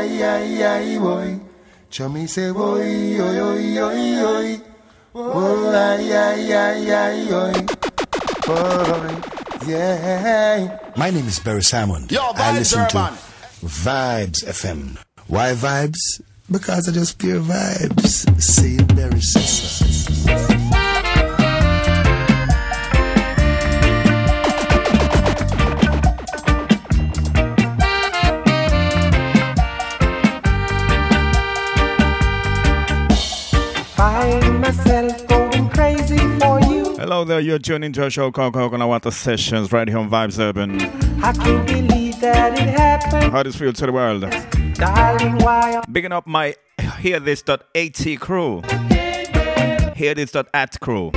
ay, ay, ay, boy. Chummy say, boy, oi, oi, oi, oi. Oh, ay, ay, ay, ay, oi. Boy, yeah. My name is Barry Salmon. Yo, I listen Urban. to Vibes FM. Why Vibes? Because I just pure vibes. See you, Barry Sister. Hello there, you're tuning to a show called Coconut Water Sessions right here on Vibes Urban. I can't believe that it happened. How this feel to the world? Darling, Bigging up my hearthis.at crew. Hearthis.at crew.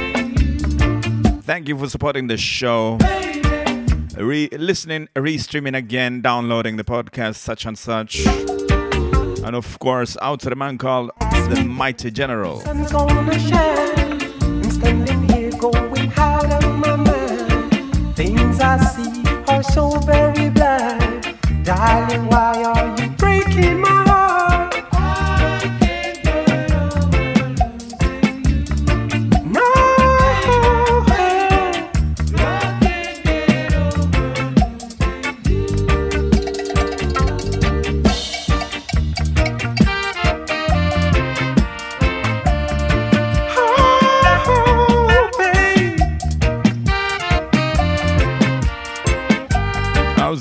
Thank you for supporting the show. Re- listening, re-streaming again, downloading the podcast, such and such. And of course, out to the man called the Mighty General. Things I see are so very blind. Darling, why are you breaking my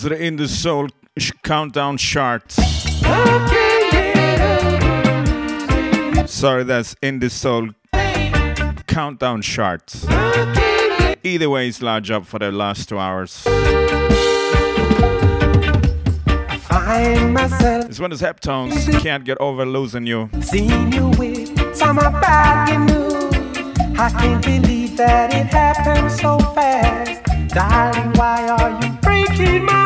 The In the Soul sh- countdown chart? I can't get over Sorry, that's In the Soul countdown chart. I can't get Either way, it's large up for the last two hours. It's one of the Heptones. Can't get over losing you. seeing you with some bad news. I can't believe that it happened so fast. Darling, why are you breaking my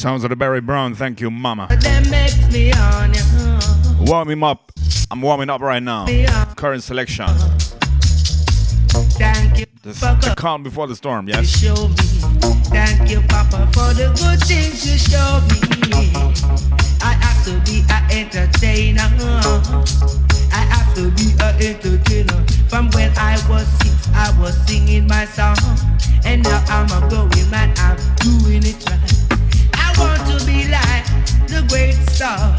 Sounds of the Barry Brown. Thank you, Mama. me. Warm him up. I'm warming up right now. Current selection. Thank you, The, the calm before the storm, you yes? show me. Thank you, Papa, for the good things you show me. I have to be an entertainer. I have to be an entertainer. From when I was six, I was singing my song. And now I'm a growing man, I'm doing it right. Be like the great star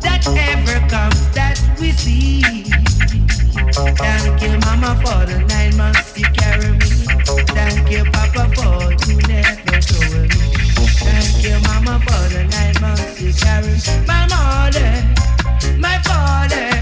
that ever comes that we see. Thank you, Mama, for the nine months you carry me. Thank you, Papa, for you never showing me. Thank you, Mama, for the nine months you carry me. My mother, my father,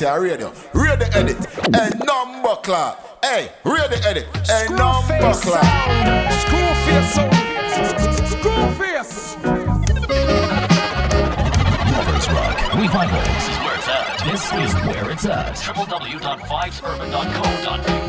say radio. Read the edit. A number clock. Hey, read the edit. A number clock. School face sound. School face. Lovers Rock Revival. This is where it's at. This is where it's at. www.vibesurban.co.uk.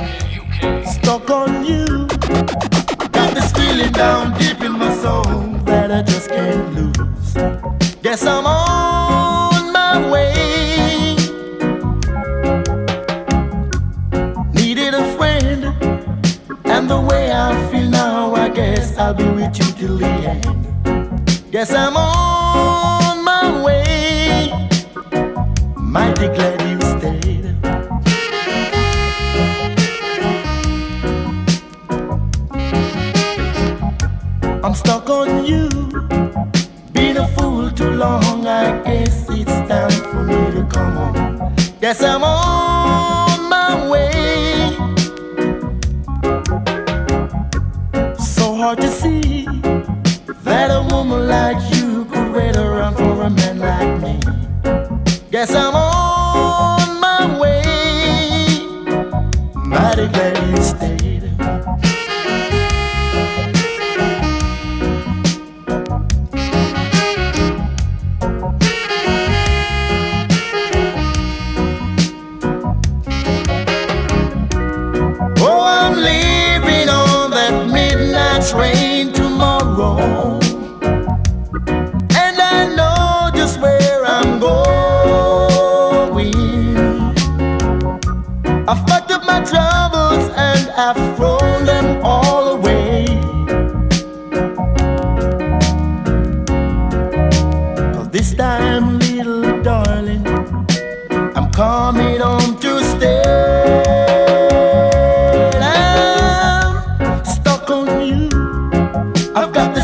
I've got the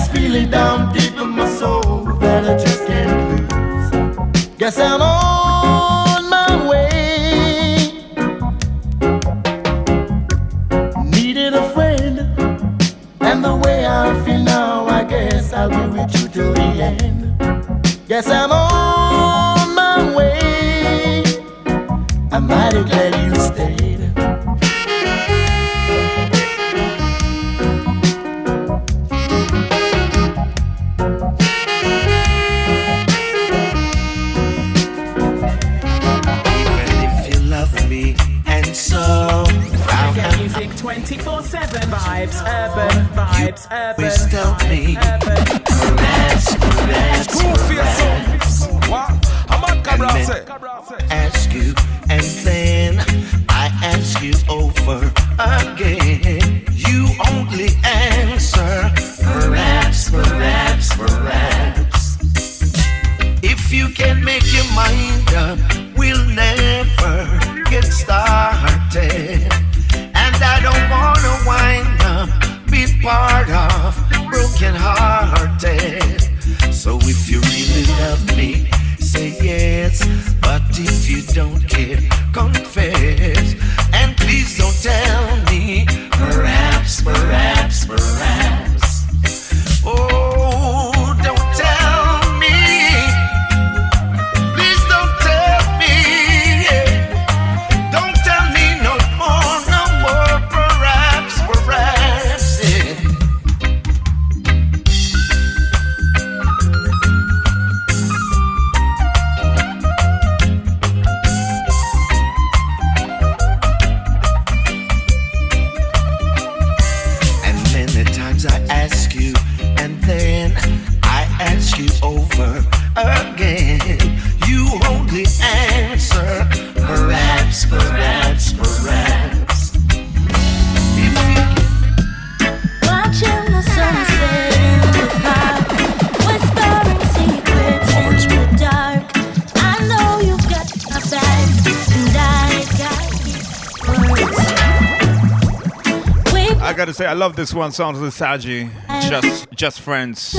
love this one. Sounds of Saji. Just, just friends.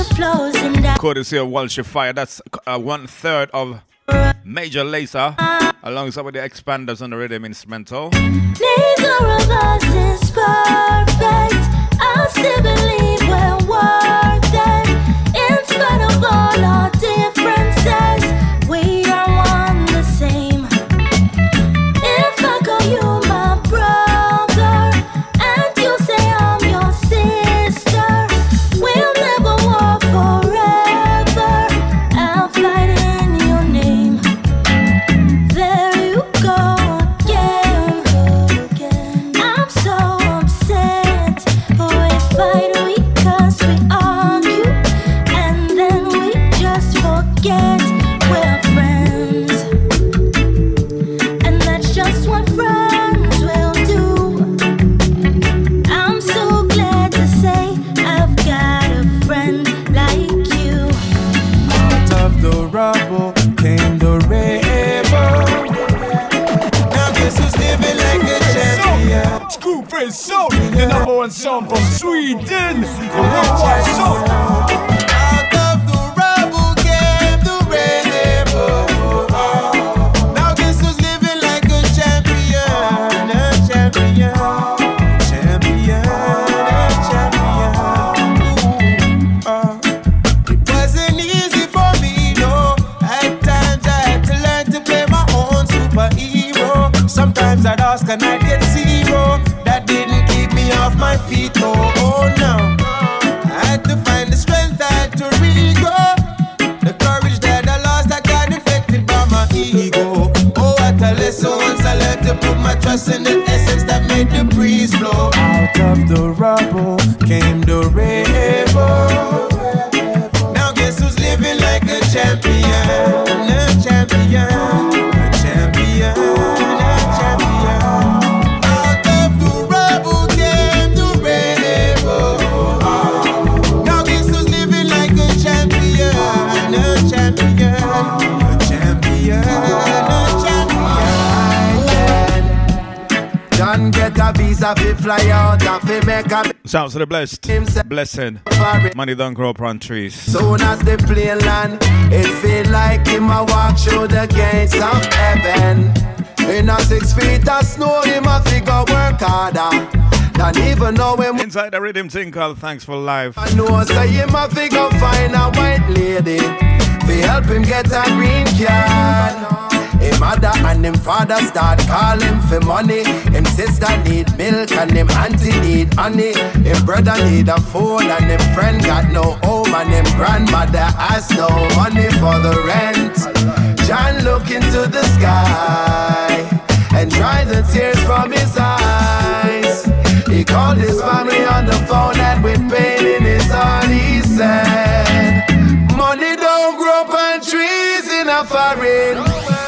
Courtesy of Walshy Fire. That's uh, one third of Major Lazer, alongside with the Expanders on the rhythm instrumental. Neither Sweden. What's up? Now Sounds to the blessed. Blessed. Money don't grow up on trees. Soon as the plane land, it feel like him a walk through the gates of heaven. In a six feet of snow, him a figure work harder. Than even know him Inside the rhythm thing called Thanks for Life. I know say him a figure find a white lady. Fi help him get a green card. Him mother and him father start calling for money. Him sister need milk and him auntie need honey. Him brother need a phone and him friend got no home and him grandmother has no money for the rent. John look into the sky and dry the tears from his eyes. He called his family on the phone and with pain in his heart he said, Money don't grow on trees in a foreign.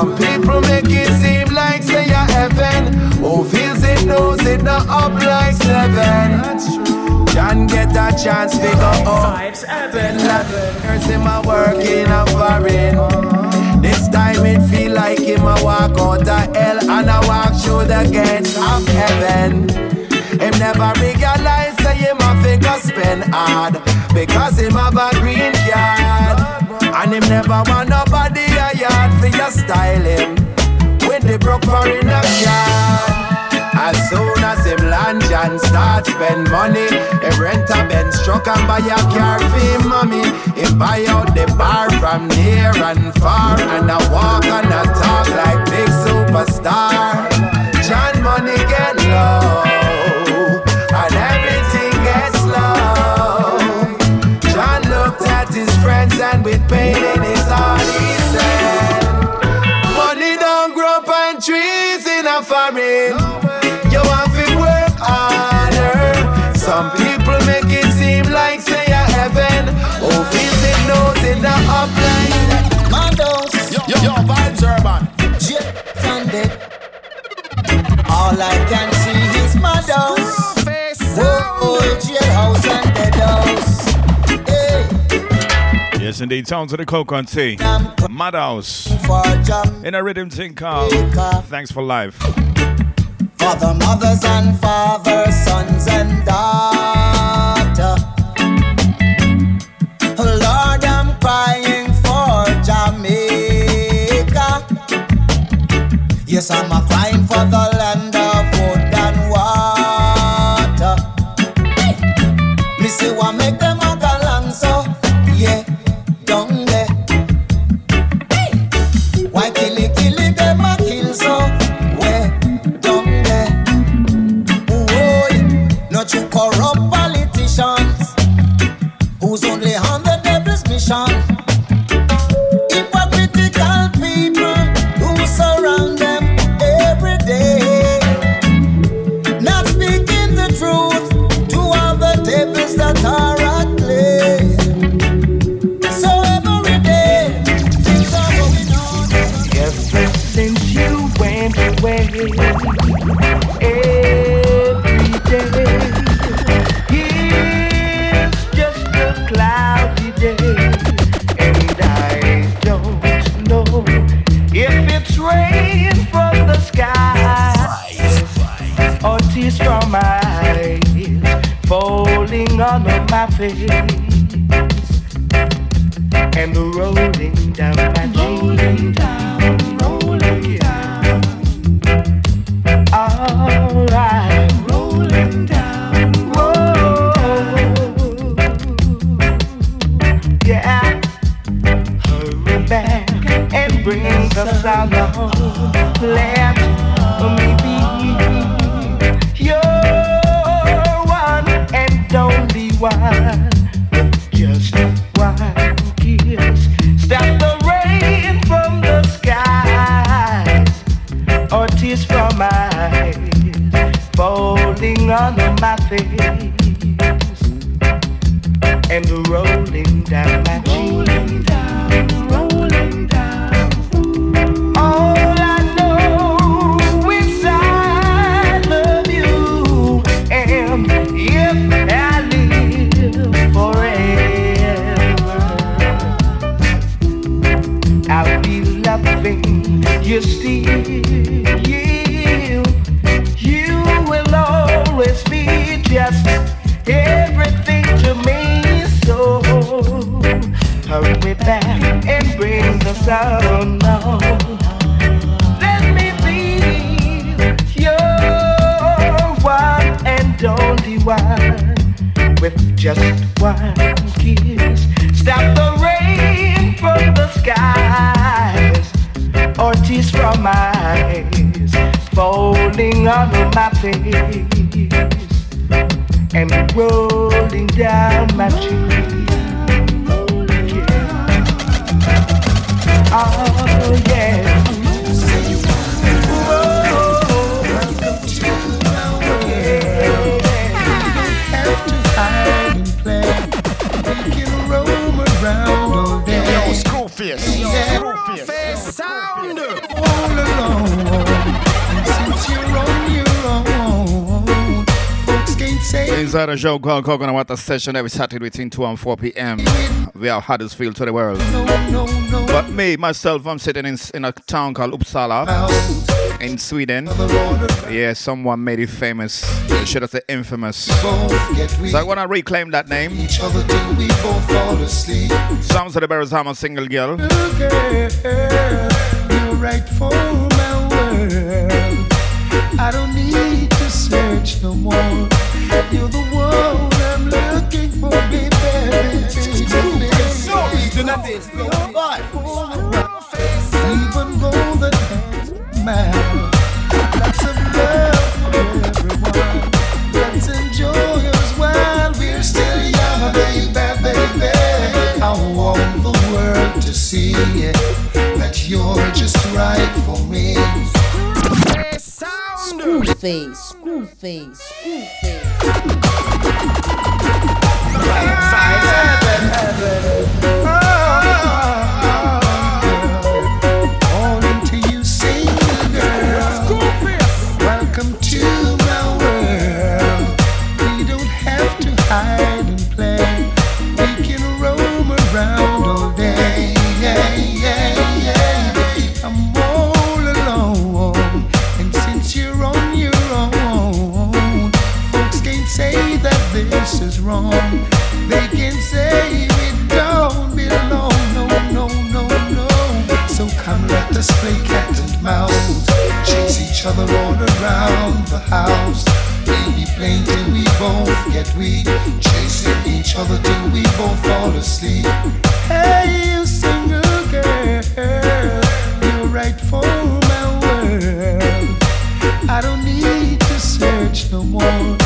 Some people make it seem like say a heaven. Who feels it knows it not up like seven. John get a chance to go up. Vibes Urban. Here's him a work in a foreign. This time it feel like him a walk out of hell and a walk through the gates of heaven. Him never realize say him a figure spend hard because him have a green card. And him never want nobody yard for your style him with the broke foreign yard. As soon as him land and start spend money, him rent a Benz truck and buy a car for mommy. Him buy out the bar from near and far, and I walk and I talk like big superstar. John money get low, and everything gets slow. John looked at his friends and with it knows it not up Mandos. Yo, yo, yo, vibes urban. Jet. All I can see is Mandos. Whoa, jailhouse and dead. Hey. Yes, indeed. Sounds of the Coconut Tea. Madhouse. In a rhythm called Thanks for Life. For the mothers and fathers, sons and daughter. Yes, I'm a crying for the Joe Gold Coconut Water session every Saturday between 2 and 4 p.m. We are Huddersfield to the world. No, no, no. But me, myself, I'm sitting in, in a town called Uppsala in Sweden. Yeah, someone made it famous. Should have said infamous. So I want to reclaim that name. Sounds of the Bears Hammer Single Girl. Right I don't need search no more. You're the one I'm looking for, baby. So easy, do not Even though the times matter, lots of love for everyone. Let's enjoy us while we're still young, baby, baby. I want the world to see that you're just right for me. Cool Face, Cool Face, Cool Face. other all around the house. We be playing till we both get weak, chasing each other till we both fall asleep. Hey, you single girl, you're right for my world. I don't need to search no more.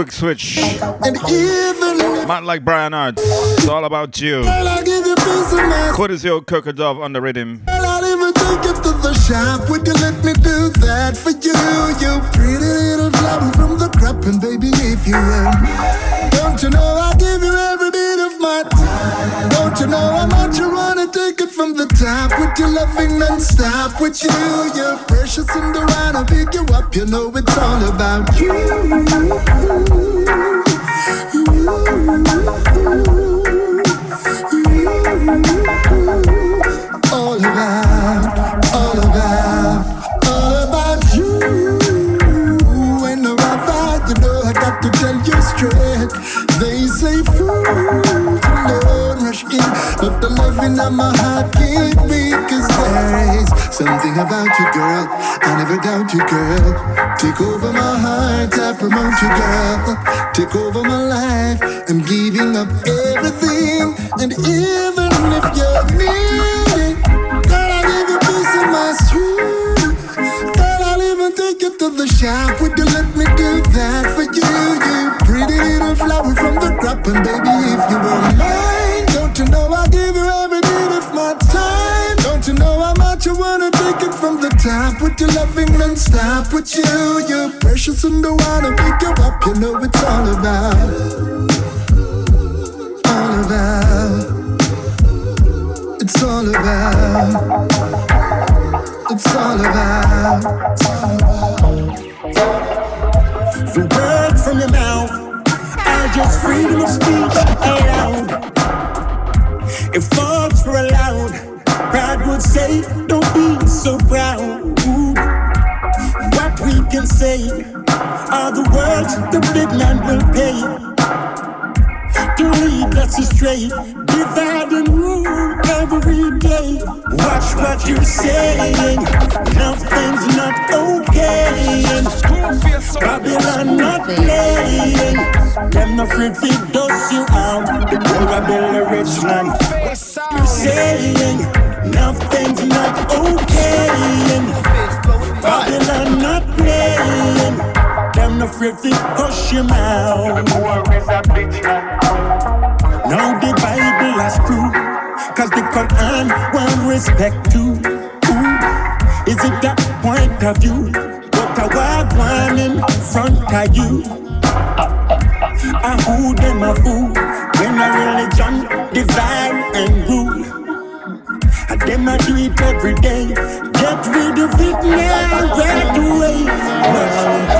Quick switch. And even Man like Brian Arts. It's all about you. Girl, I give of mind. What is your Coca Dove on the rhythm? Shop. Would you let me do that for you? You pretty little flower from the crop, and baby, if you mine. Don't you know I'll give you every bit of my time? Don't you know how much you wanna take it from the top? With your loving non-stop, with you, you're precious and I wanna pick you up. You know it's all about you. Of my heart can't be. Cause there is something about you, girl. I never doubt you, girl. Take over my heart, I promote you, girl. Take over my life, I'm giving up everything. And even if you're needing, girl, I'll give you piece of my street. Girl, I'll even take you to the shop. Would you let me do that for you? You pretty little flower from the crop, and baby, if you were mine, your loving non-stop with you, you're precious and I wanna pick you up. You know it's all about, all about. It's all about. It's all about. It's all about. The words from your mouth are just freedom of speech allowed. If thoughts were allowed, pride would say, Don't be so proud. What we can say are the words the big man will pay to lead us astray, divide and rule every day. Watch what you're saying. Nothing's not okay. Babylon not playing. Them no afraid to dust you out. The poor build a rich man. You're saying nothing's not okay. Babylon not playing. Them no afraid to hush your mouth. Now the Bible has true, cause the Quran want respect too. Ooh, is it that point of view? But I one in front of you. I who them a fool when a religion divine and rule. And them a do it every day. Get rid of it now, right away.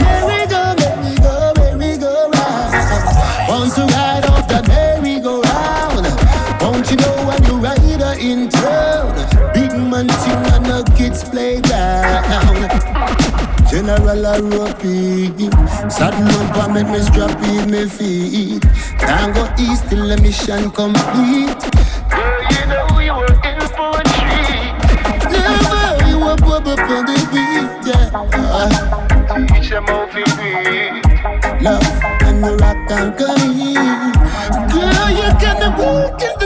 Here we go, here we go, here we go round. Want to ride off that merry-go-round? Don't you know when you ride her in town? Big man sing and the kids play down. General a ropey, saddle up and make me strap in me feet. Can't go east till the mission complete. Girl, you know you were in for the beat, yeah. Teach them how to beat. Love and the rock and. Girl, you got the work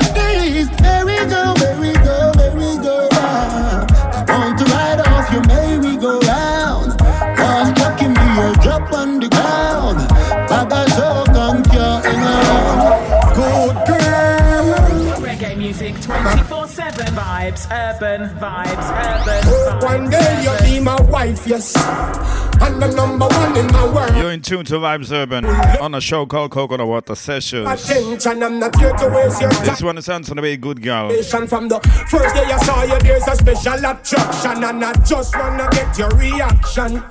vibes, urban vibes, urban vibes. One day you'll be my wife, yes. And the number one in my world. You're in tune to Vibes Urban on a show called Coconut Water Sessions. Attention, I'm not here to waste your time. This one sounds to be good girl. From the first day I saw you, there's a special attraction, and I just wanna get your reaction.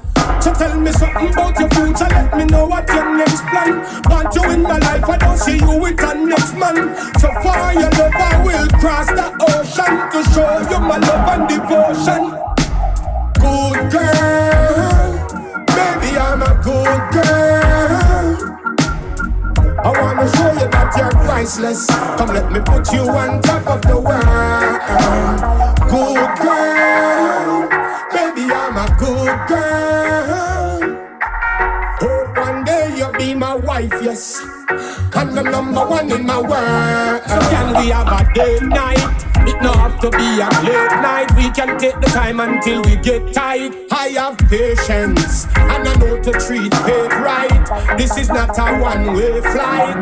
So tell me something about your future, let me know what your next plan. Want you in my life, I don't see you with a next man. So far your love, I will cross the ocean to show you my love and devotion. Good girl, baby, I'm a good girl. I wanna show you that you're priceless. Come, let me put you on top of the world. Good girl, baby, I'm a good girl. Hope one day be my wife, yes. And the number one in my world. So can we have a date night? It no have to be a late night. We can take the time until we get tired. I have patience and I know to treat fate right. This is not a one-way flight,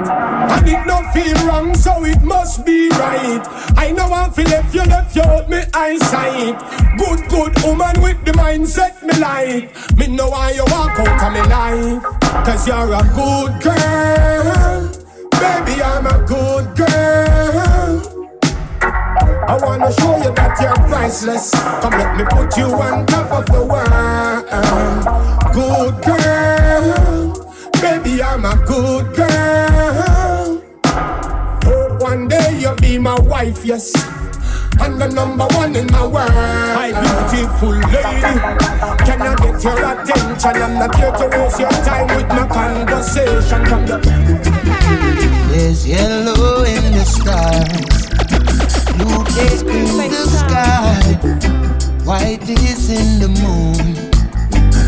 and it no feel wrong, so it must be right. I know I feel if you left you out me eyesight. Good, good woman with the mindset me like. Me know why you walk out of me life, cause you're a good girl. Baby, I'm a good girl. I wanna show you that you're priceless. Come let me put you on top of the world. Good girl, baby, I'm a good girl. Hope one day you'll be my wife, yes. And the number one in my world. My beautiful lady, can I get your attention? I'm not here to waste your time with my conversation. Come There's yellow in the stars Blue is in the sky, white is in the moon,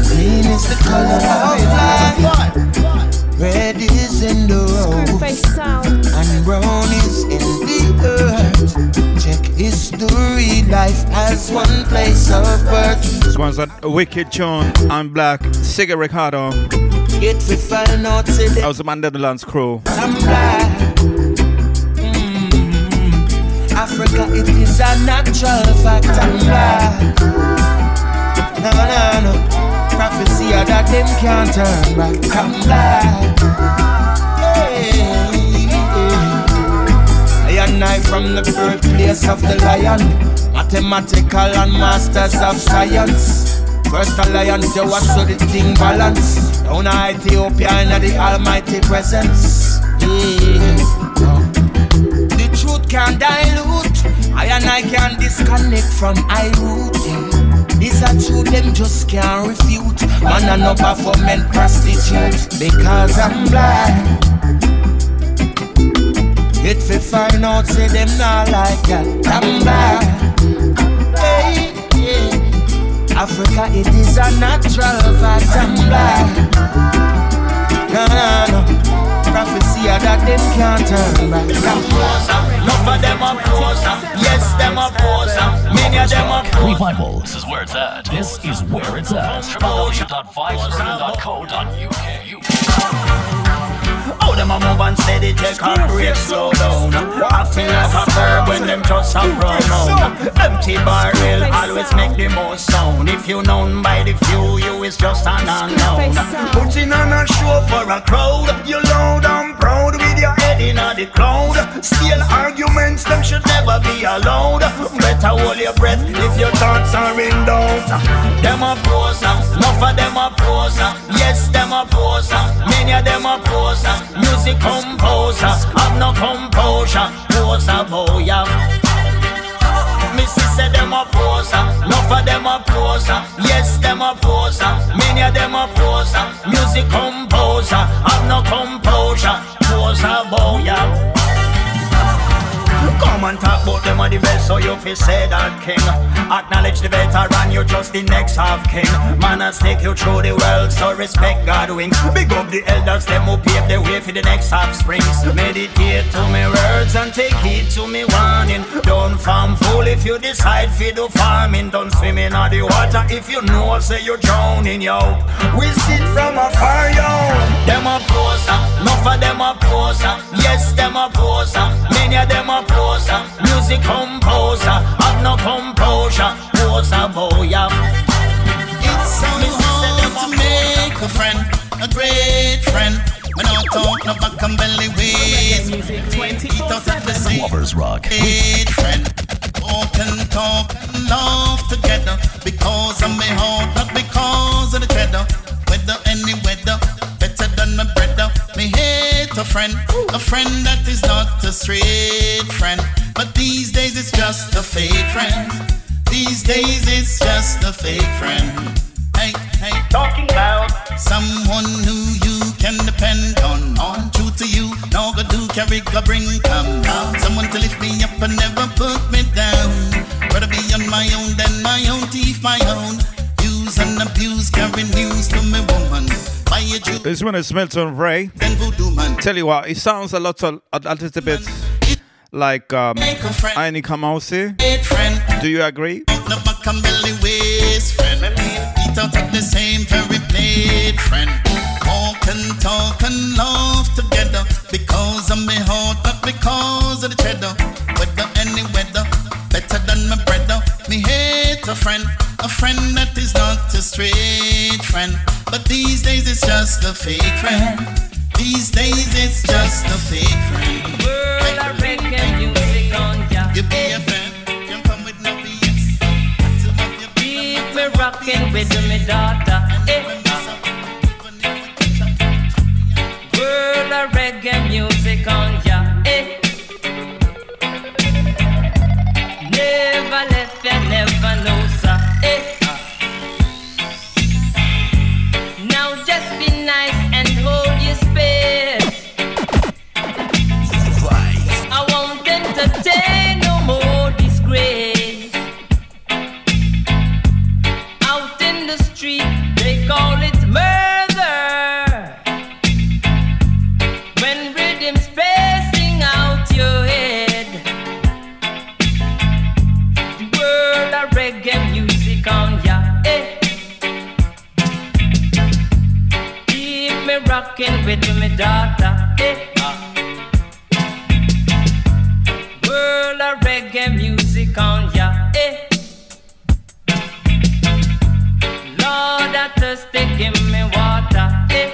green is the color of life, red is in the road, and brown is in the earth. Check history, life has one place of birth. This one's a wicked tune on Black Sigga Ricardo. Yet we find out today. That was the Mandela crew. I'm black. Mm-hmm. Africa, it is a natural fact. I'm black. No, no, no. Prophecy that them can't turn back. Hey, hey. I and I from the birthplace of the lion. Mathematical and masters of science. First alliance, you watch so the thing balance. Down in Ethiopia in the almighty presence. Yeah truth can dilute. I and I can disconnect from I root. This a truth them just can't refute. Man and no performance prostitute because I'm black. It fi find out say them not like that. I'm black. Hey, yeah. Africa it is a natural fact. I'm black. No, no, no prophecy that them can't turn back. Enough of them are poser, yes, them are poser. Many of them are Revival, this is where it's at. This is where it's at. www.vibes.uk. How oh, them a move and steady, take a break, slow down. I feel like a verb when them just a pronoun. Empty barrel always make the most sound. If you known by the few, you is just an unknown. Putting on a show for a crowd, you loud and proud with your head in the cloud. Still arguments, them should never be allowed. Better hold your breath if your thoughts are in doubt. Them a poser, enough of them a poser. Yes, them a poser, many of them a poser. Music composer, have no composure. Poser boy, Missy say them a poser, enough of them a poser. Yes, them a poser, many of them a poser. Music composer, have no composure. Poser boy, Come and talk about them are the best, so you fi say that king. Acknowledge the veteran, you're just the next half king. Man, I take you through the world, so respect God wings. Big up the elders, them who pave the way for the next half springs. Meditate to me words and take heed to me warning. Don't farm fool if you decide fi do farming. Don't swim in the water if you know say you're drowning, yo. We sit from afar, yo. Them a poser, enough of them a poser. Yes, them a poser. Many of them a poser music composer, have no composure, poser boy. It's so hard to make a friend, a great friend. When I talk no back and belly ways, eat out at the same Lovers Rock. Great friend, walk and talk and laugh together because of my heart, not because of the cheddar. Whether any weather, and my brother. Me hate a friend, a friend that is not a straight friend. But these days it's just a fake friend. These days it's just a fake friend. Hey, hey. Talking about someone who you can depend on. On true to you, no go do carry go bring come out. Someone to lift me up and never put me down. Rather be on my own than my own teeth, my own. Use and abuse, carry news to me, woman. This one is Milton Ray. Tell you what, it sounds a lot, of, a, little bit like um, Ini Kamoze. Do you agree? Talk and together because of heart, because of the cheddar. Any weather. Me hate a friend, a friend that is not a straight friend. But these days it's just a fake friend. These days it's just a fake friend. World, of reggae music on ya. You be a friend, you come with no BS. Keep me rocking with me daughter. Eh. World of reggae music on no me rocking with me daughter. Hey, ah. World of reggae music on ya. Hey. Lord, I thirsty, give me water. Hey.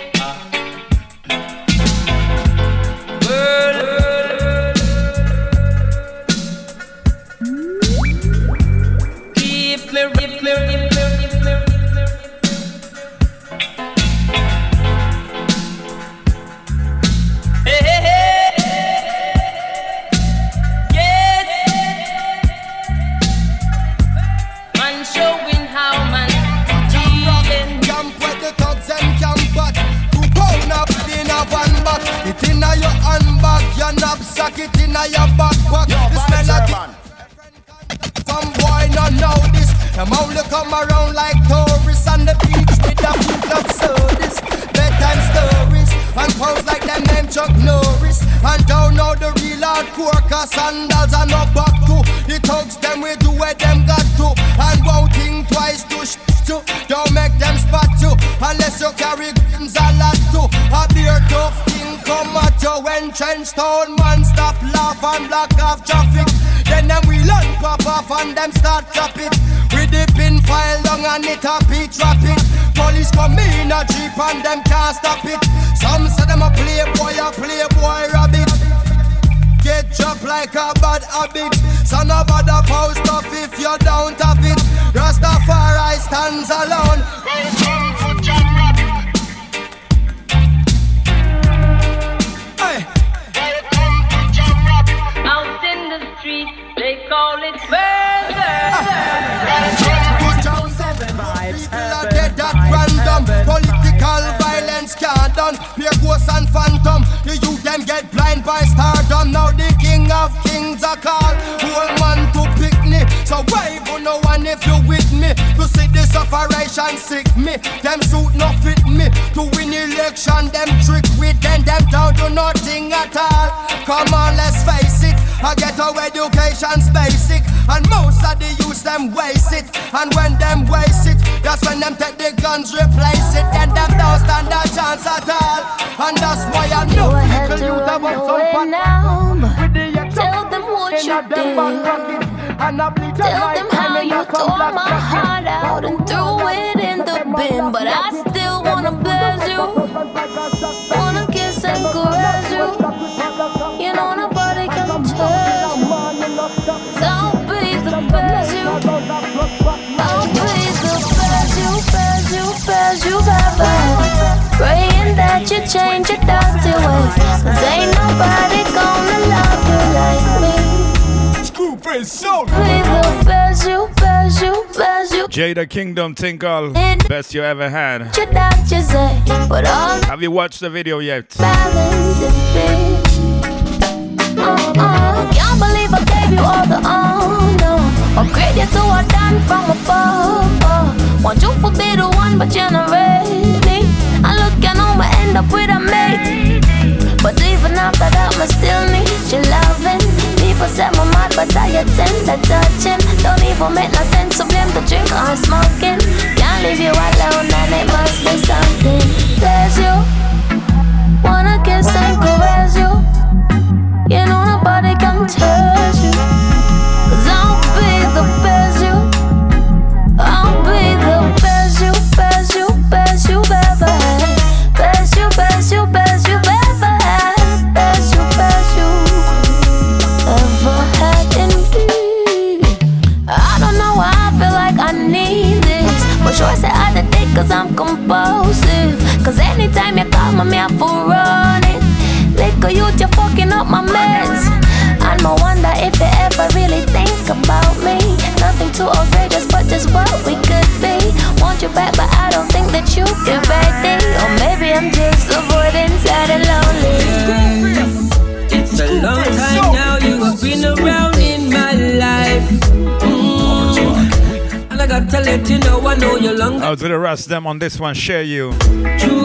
the Kingdom Tinkle. Best you ever had. Have you watched the video yet? Uh-uh. Can't believe I gave you all the honor. Upgrade Upgraded to a dime from above. Want you to be the one, but you're not ready. I look and I'ma end up with a mate. But even after that, I still need your loving. People set my mind, but I attend the touching. Don't even make no sense to blame the drink or smoking. Can't leave you alone, and it must be something. There's you. Wanna kiss and caress you. You know nobody you long. Out to the rest of them on this one, share you.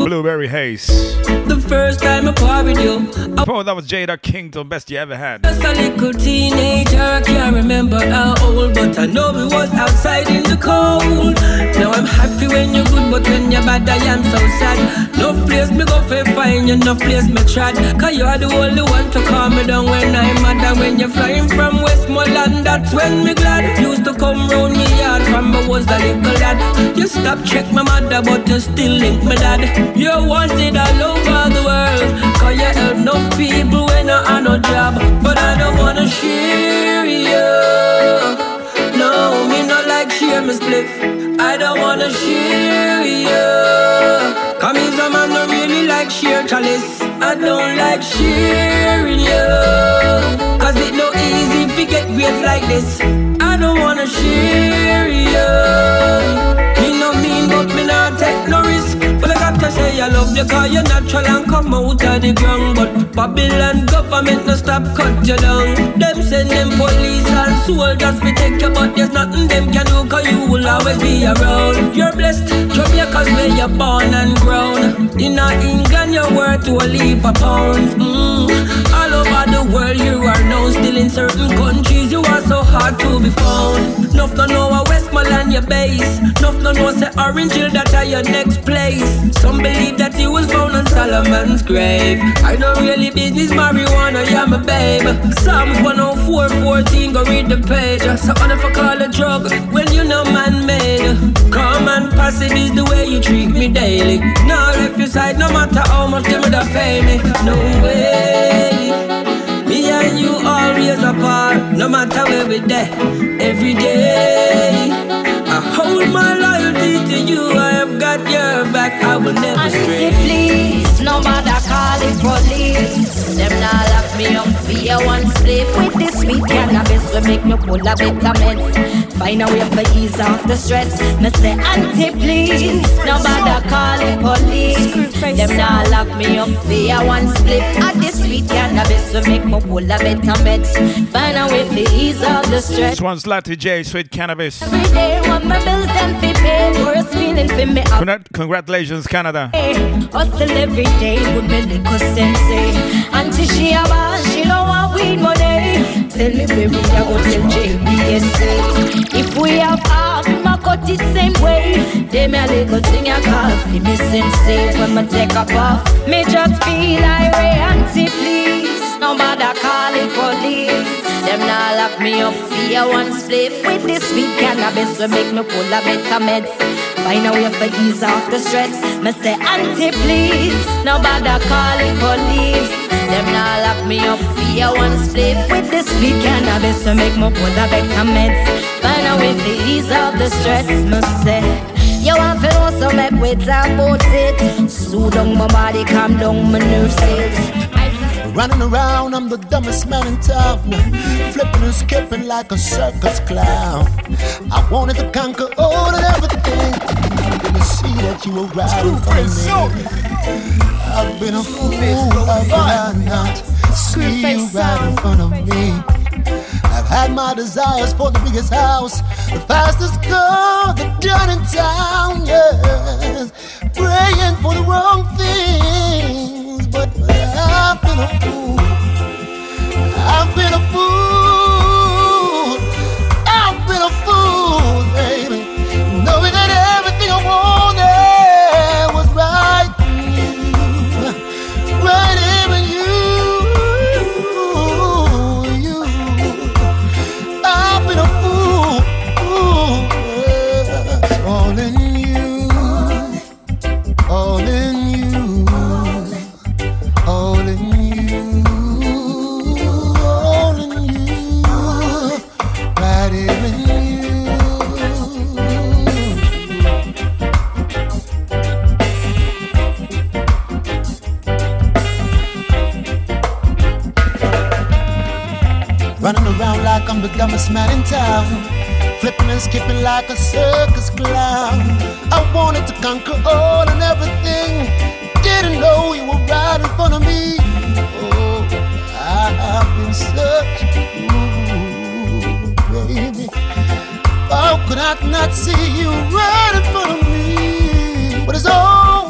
Blueberry Haze. The first time I part with you, Oh, that was Jada Kingdom, best you ever had. Just a little teenager, I can't remember how old, but I know it was outside in the cold. Now I'm happy when you're good, but when you're bad, I am so sad. No place me go for find you, no place me trad. Cause you're the only one to calm me down when I'm mad. And when you're flying from Westmoreland, that's when me glad. Used to come round me yard from I was a little lad. You stop check my mother, but you still link me dad. You're wanted all over the world. Cause you help no people when I have no job. But I don't wanna share you. No, me not like share my spliff. I don't wanna share you. Come a man don't really like share chalice. I don't like sharing you. Cause it no easy if you get waves like this. I don't wanna share you. Say I love you cause you're natural and come out of the ground. But Babylon government no stop cut you down. Them send them police and soldiers we take you but there's nothing them can do cause you will always be around. You're blessed, Jamaica's where you're born and grown. In England you're worth to a leap of pounds. Mm. All over the world you are known. Still in certain countries you are so hard to be found. Nuff no know a Westmoreland your base. Nuff no know say Orange Hill that are your next place. Some believe that you was found on Solomon's grave. I don't really business marijuana, yeah my babe. Psalms 104, 14, go read the page. So on if I call a drug when you know man made. Come and passive is the way you treat me daily. No refuse side, no matter how much them would pay me. No way. Me and you always apart, no matter where we there, every day. I hold my loyalty to you, I have got your back, I will never And stray. if please, no matter call it police. Them now lock me up for your one split. With this sweet cannabis, we make me pull a bit of meds. Find a way for ease off the stress. Me say auntie please, no matter call it police. Them now lock me up for your one split. At this sweet cannabis, we make me pull a bit of meds. Find a way for ease off the stress. This one's Latte J, Sweet Cannabis. Every day, want my bills them fi pay. Worst feeling for me. I Congrat- Congratulations, Canada. Hustle every day with me little sensei. Auntie she a boss, she don't want weed money. Tell me baby, I go tell JBSA. If we have half, my cut it same way. They me a little thing I fi me sensei. Eh, when me take a puff. me just feel irate. Auntie please, no matter call it police. Them now lock me up your one split. With this sweet cannabis, we make me pull a better meds. Find a way for ease off the stress. Me say auntie please, no bother call it police. Them now lock me up for your one split. With this sweet cannabis, we make me pull a better meds. Find a way for ease off the stress. Me say. You want to know so make we talk about it. Soothe down my body, calm down my nerves. Running around, I'm the dumbest man in town. Flipping and skipping like a circus clown. I wanted to conquer all and everything. Didn't see that you were right in front of me. I've been a fool, I've been not see you right in front of me. I've had my desires for the biggest house, the fastest car, the done in town, yes. Praying for the wrong things, but I've been a fool. I've been a fool. Dumbest man in town. Flipping and skipping like a circus clown. I wanted to conquer all and everything. Didn't know you were right in front of me. Oh, I've been such a fool, baby. How could I not see you right in front of me? But it's all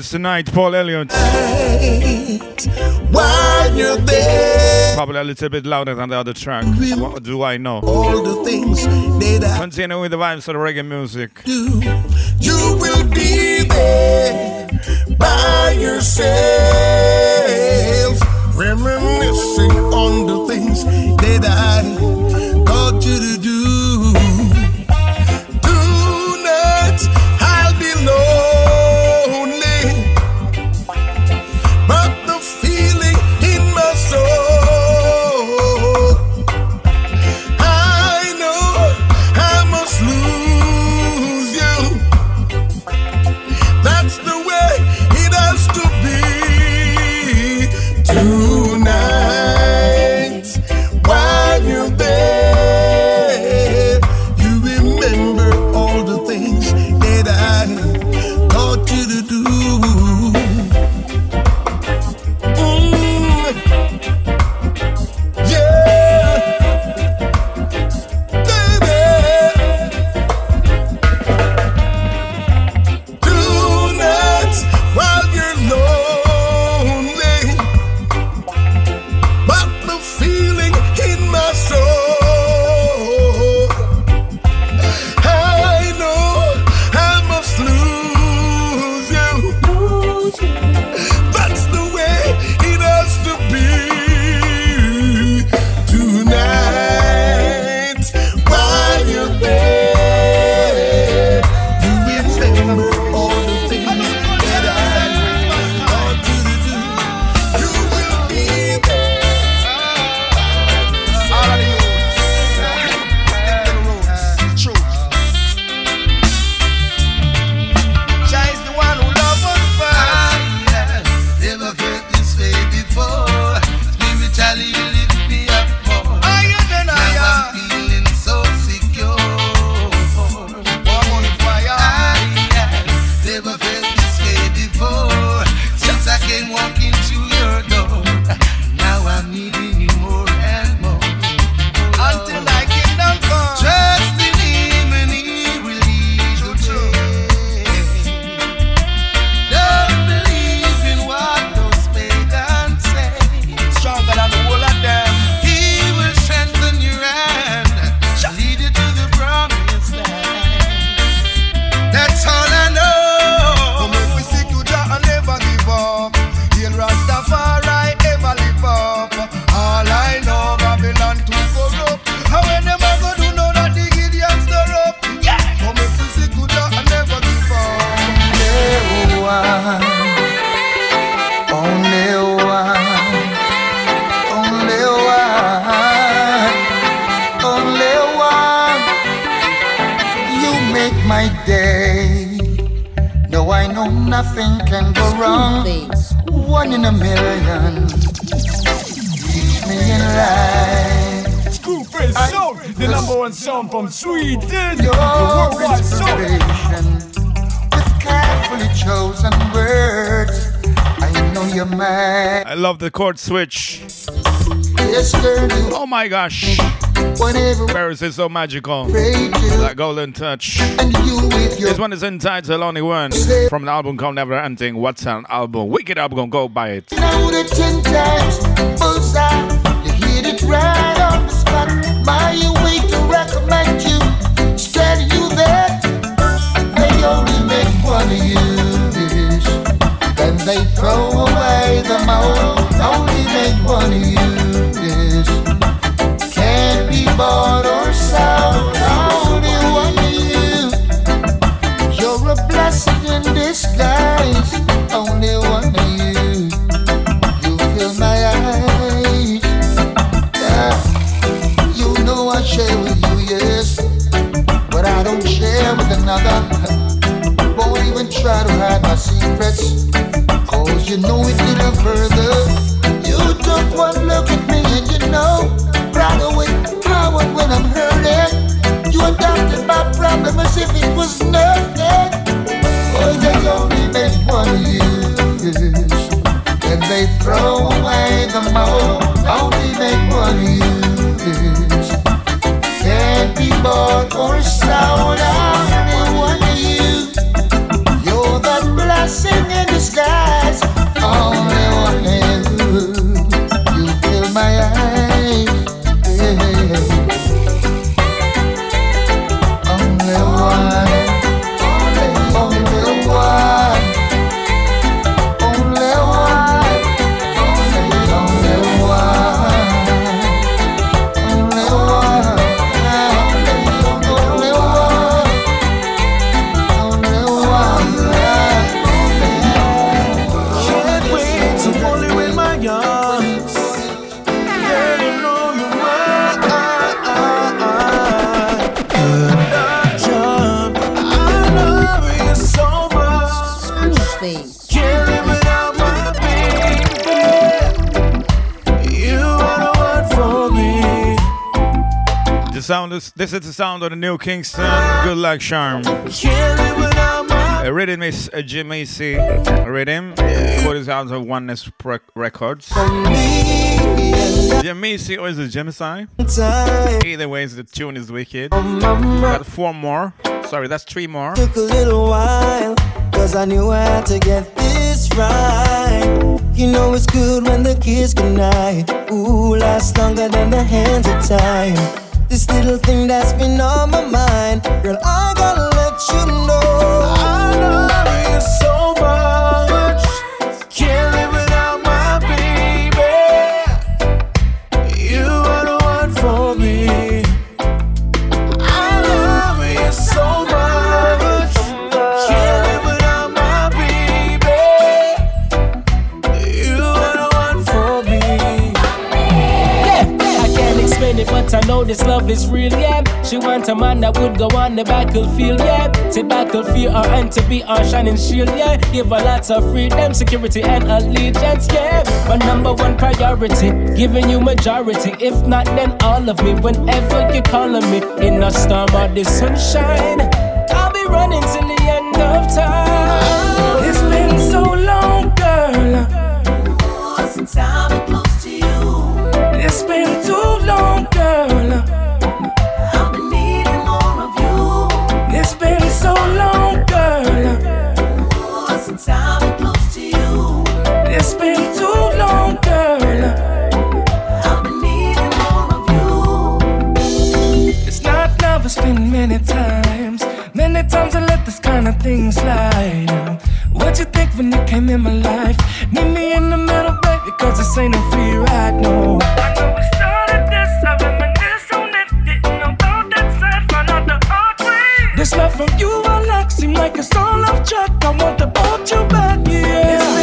This one is tonight, Paul Elliott. While you're there, Probably a little bit louder than the other track. What do I know? all the things that Continue with the vibes of the reggae music. do, you will be there by yourself, reminiscing on the things that I taught you to do. Chord switch. Yes, Oh my gosh. whenever Paris is so magical. That golden touch. and you This one is entitled Only One from the album called Never Ending. What's an album? Wicked album, go buy it. Now the ten times bullseye, you hit it right on the spot. My way to recommend you, tell you that they only make one of you only one of you. Yes. Can't be bought or sold, only one of you. You're a blessing in disguise, only one of you. You fill my eyes. Yeah. You know I share with you, yes, but I don't share with another. Won't even try to hide my secrets. Cause you know it little further Look at me and you know when I'm hurting. You adopted my as if it was nothing. They only make one use. And they throw away the mold. Only make one use. Sound is, this is the sound of the new Kingston. Good luck, Charm. A rhythm is uh, Jimmy C. Rhythm. Put it out of Oneness Rec- Records. Jimmy C or is it Jimmy C? Either way, the tune is wicked. Got four more. Sorry, that's three more. Took a little while, cause I knew I had to get this right. You know it's good when the kiss goodnight. Ooh, lasts longer than the hands of time. This little thing that's been on my mind, girl, I gotta let you know. I love you so this love is real, yeah. She want a man that would go on the battlefield, yeah. Say battlefield her and to be our shining shield, yeah. Give her lots of freedom, security, and allegiance, yeah. My number one priority, giving you majority. If not, then all of me. Whenever you're calling me, in a storm or the sunshine, I'll be running till the end of time. It's been so long, girl. Since I've been close to you. It's been too long, girl. Been many times. Many times I let this kind of thing slide. Um, what you think when you came in my life? Meet me in the middle, baby, cause this ain't no free ride, no. I know we started this, I reminisce on it. Didn't know that out the hard way. This love from you, I like, seem like it's all off track. I want to hold you back, yeah.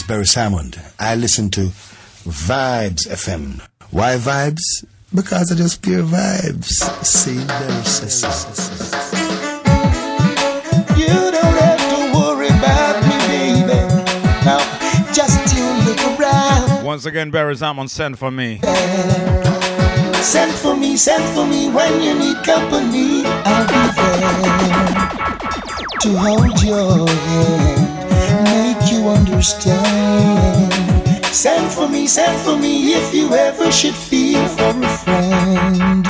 Is Barry Salmond. I listen to Vibes FM. Why Vibes? Because I just pure vibes. See, Barry says. You don't have to worry about me, baby. Now, just you look around. Once again, Barry Salmon, send for me. Send for me, send for me when you need company. I'll be there to hold your hand, you understand. Send for me, send for me if you ever should feel for a friend.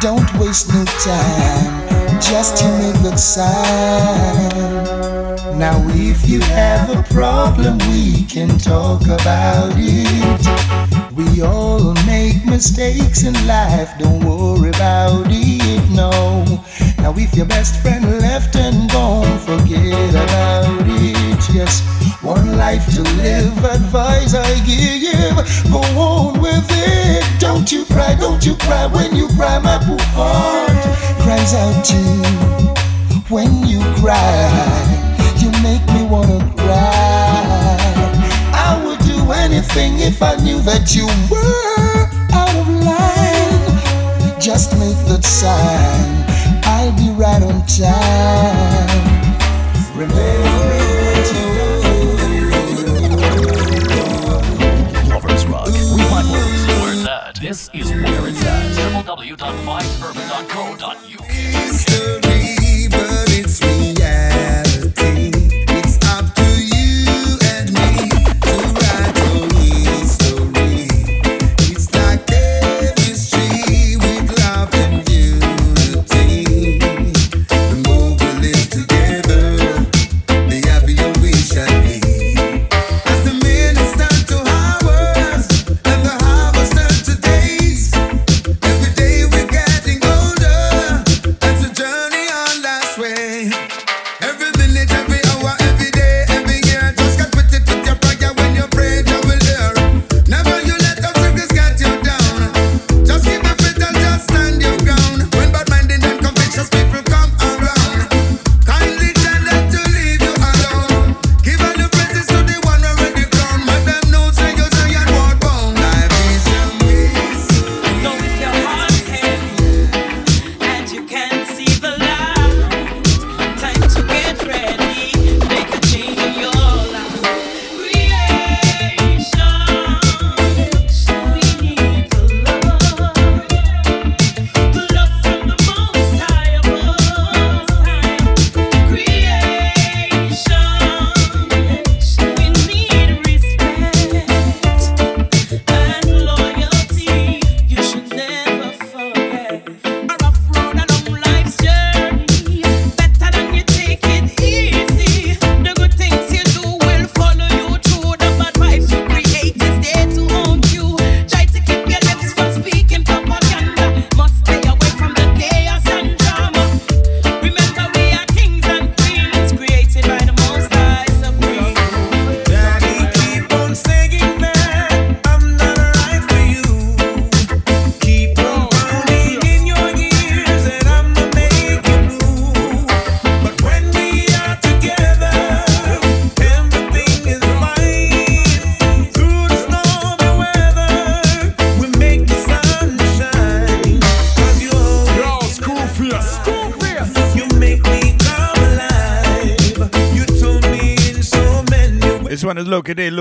Don't waste no time, just you make the sign. Now, if you have a problem, we can talk about it. We all make mistakes in life, don't worry about it, no. Now, if your best friend left and gone, forget about it. Yes, one life to live, advice I give. Go on with it. Don't you cry, don't you cry. When you cry, my poor heart cries out too. When you cry, you make me wanna cry. I would do anything if I knew that you were out of line. Just make that sign. I'll be right on time. Remember www.vibesurban.co.uk.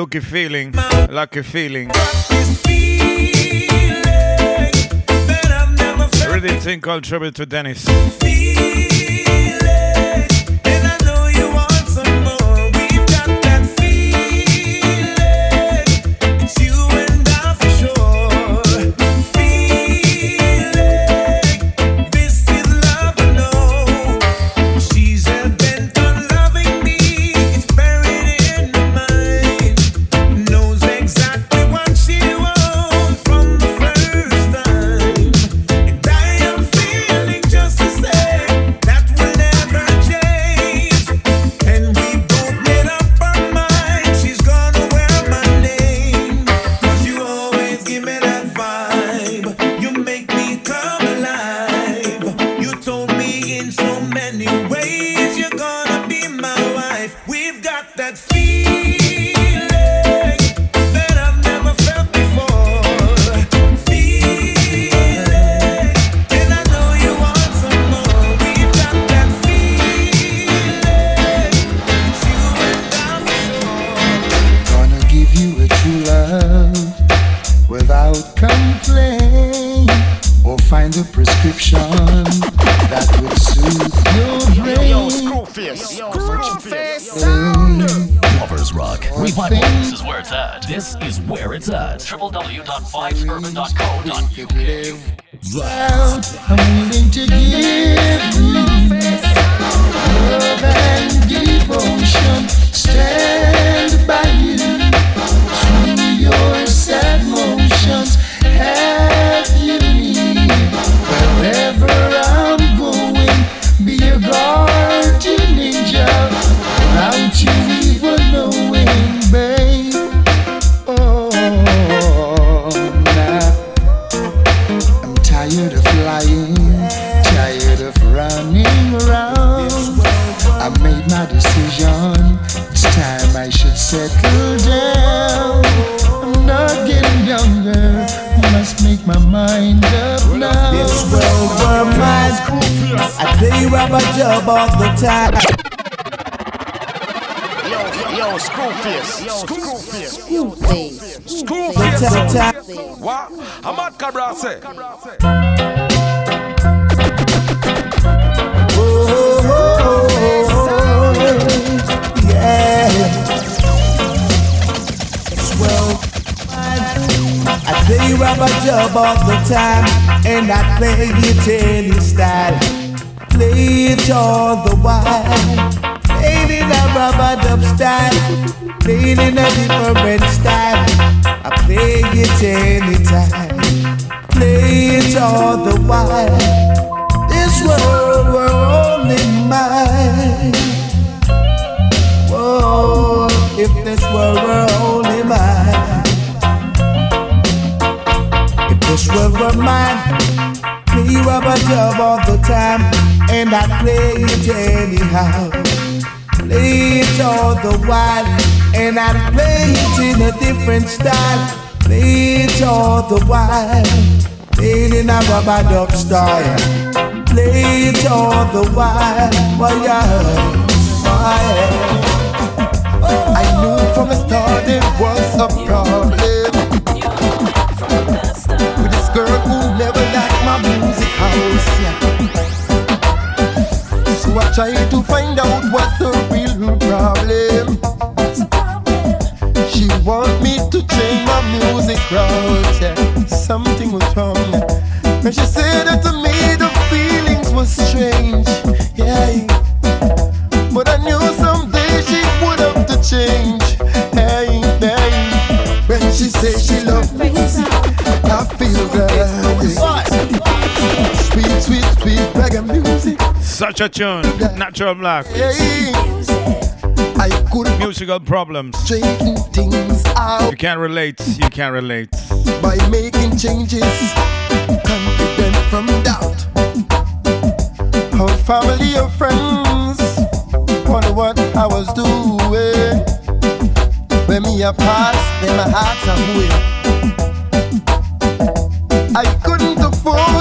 Lucky Feeling. Lucky Feeling. Rhythm thing called Trouble to Dennis. Knows www.vibesurban.co.uk. I'm willing to give Screwface. Screwface. Screwface. Screwface. What? I'm at Cabra say. Yeah. Well, I play rubber job all the time, and I play it any style. Play it all the while. Play it in a rubber dub style. Play it in a different style. I play it anytime. Play it all the while. This world we're only mine. Whoa, if this world were only mine. If this world were mine, play rubber dub all the time, and I play it anyhow. Play it all the while, and I play it in a different style. Play it all the while, play it in a rubber dub style. Play it all the while, why yeah, why I knew from the start there was a problem with this girl who never liked my music house. Yeah. So I tried to find out A tune. Natural Black. Hey. I could Musical problems. straighten things out You can't relate. You can't relate. by making changes. Confident from doubt. Our family or friends wonder what I was doing. When me a pass, then my heart's away. I couldn't afford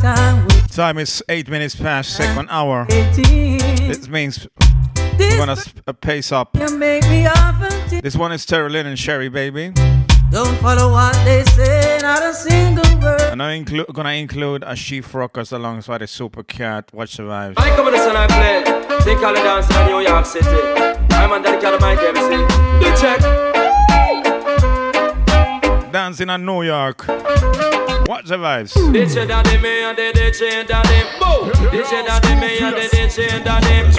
time with Time is eight minutes past second hour. 18. This means we're gonna s- uh, pace up. You make me This one is Terry Lynn and Sherry, baby. Don't follow what they say, not a single word. And I'm inclu- gonna include a Chief Rockers alongside a Super Cat. Watch the vibes. I come to the sun I play. Take all the dance in New York City. I'm on dedicated mic MC. Do check. Dancing in New York. Watch the vibes. DJ daddy me and the DJ daddy. Boo. DJ daddy me and the DJ daddy.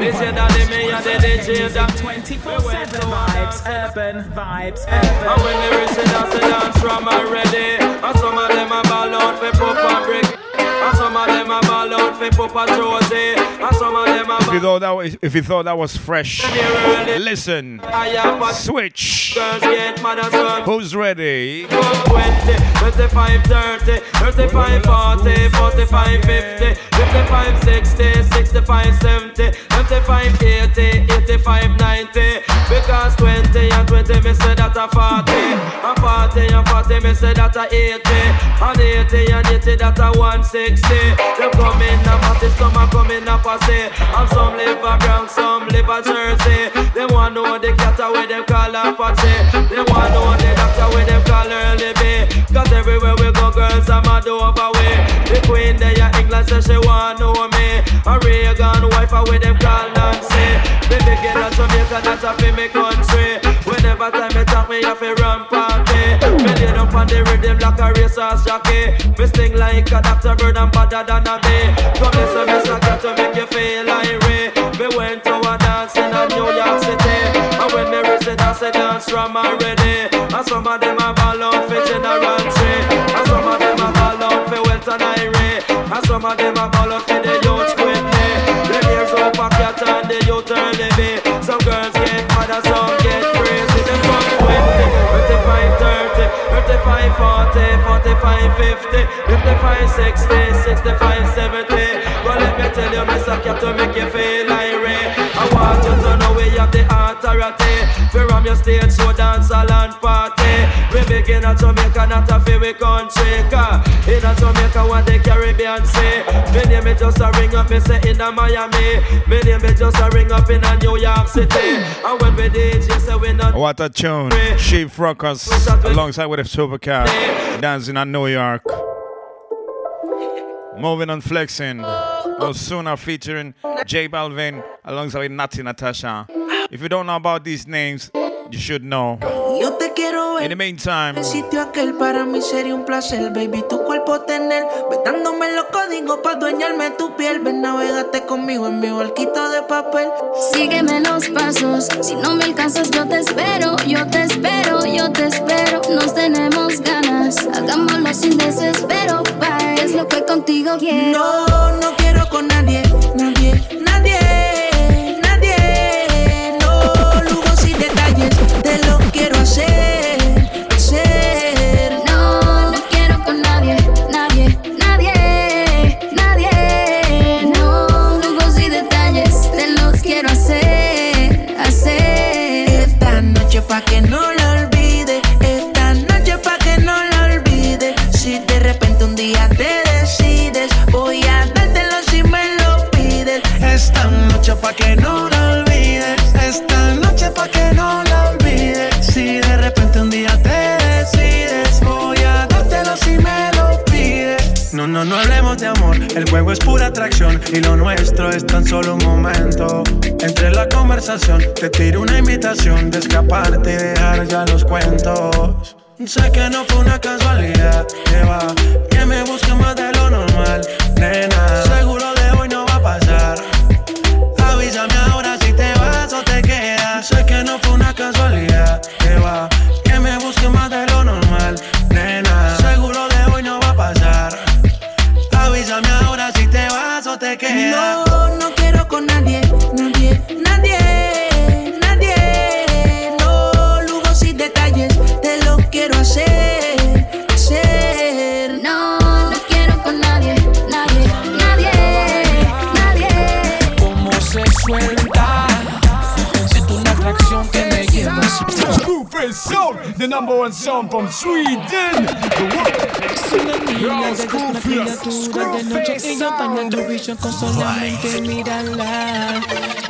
DJ daddy me and the DJ daddy. 24-7 vibes, urban vibes, And when they reach it, I say dance from already. And some of them are ball out for Papa Brick. And some of them are ball out for Papa Josie. And some of them are If you thought that was, if you thought that was fresh, listen. Switch. Girls get mad as well. Who's ready? 20, 25, 30, 35, 40, 45, 50, 55, 60, 65, 70, 75, 80, 85, 90. Because 20 and 20, me say that a 40. And 40 and 40, me say that a 80. And 80 and 80, that a 160. Them come in a massive, some a come in a posse. And some live a Bronx, some live a Jersey. They want know the cat where them call a Apache. They want know the doctor where them call Early B. Cause everywhere we go, girls, I'm a over way. The queen there, in England, says she want know me. A Reagan wife, where them call Nancy. Big girl at Jamaica, that's a fi me country. Whenever time me talk, me have to run party. Me lay down on the rhythm like a racehorse jockey. Me sting like a doctor, bird and badder than a bee. Come listen, me sucker to make you feel irate. Me went to a dance in a New York City. And when me dance, I dance from already. And some of them are ball out for General Tree. And some of them are ball out for Welton Irie. And some of them are ball out for the youth quickly. The ears up a cat and the youth Early B. Some girls get mad and some get crazy. Them come 20, 25, 30, 35, 40, 45, 50, 55, 60, 65, 70. But let me tell you, Mr. Cat, to make you feel irate. I want you to know we have the authority. We're on your stage show, dance, and party. We begin at Jamaica, not a feel we country. Car in a Jamaica, what the Caribbean say. Me name it just a ring up, me say in a Miami. Me name it just a ring up in a New York City. And when we DJ say we not What a tune. Chief Rockers alongside with the Supercat. Dancing in New York. Moving on flexing. Oh. Osuna featuring J Balvin alongside Natty Natasha. If you don't know about these names, you should know. Yo te quiero ver. In the meantime, El sitio aquel para mí sería un placer, baby, tu cuerpo tener. Ve dándome los códigos para dueñarme tu piel. Ven, navegate conmigo en mi barquito de papel. Sígueme los pasos, si no me alcanzas yo te espero, yo te espero, yo te espero. Nos tenemos ganas, hagámoslo sin desespero, bye. Es lo que contigo quiero. No, con nadie, y lo nuestro es tan solo un momento. Entre la conversación te tiro una invitación de escaparte y dejar ya los cuentos. Sé que no fue una casualidad, que va, que me busque más de lo normal, Sound, the number one sound from Sweden. Yo, de noche que yo baño tu vision con solamente mirarla.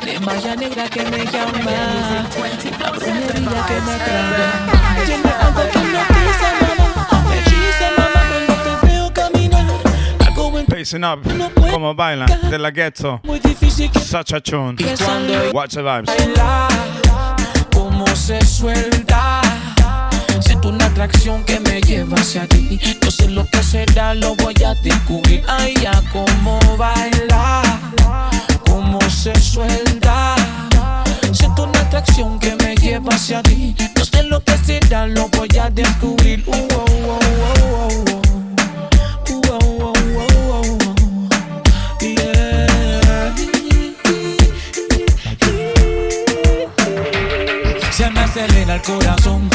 De malla negra que me llama, la brujería que me atrae. Tiene algo que me pisa, mamá. Me hechiza, mamá, cuando te veo caminar. Algo en pacing up, como baila, de la ghetto. Such a tune. Watch the vibes. cómo se suelta. Siento una atracción que me lleva hacia ti. No sé lo que será, lo voy a descubrir. Ay, ya cómo baila, cómo se suelta. Siento una atracción que me lleva hacia ti. No sé lo que será, lo voy a descubrir. Uh, oh, oh, oh. Uh. Yeah. Se me acelera el corazón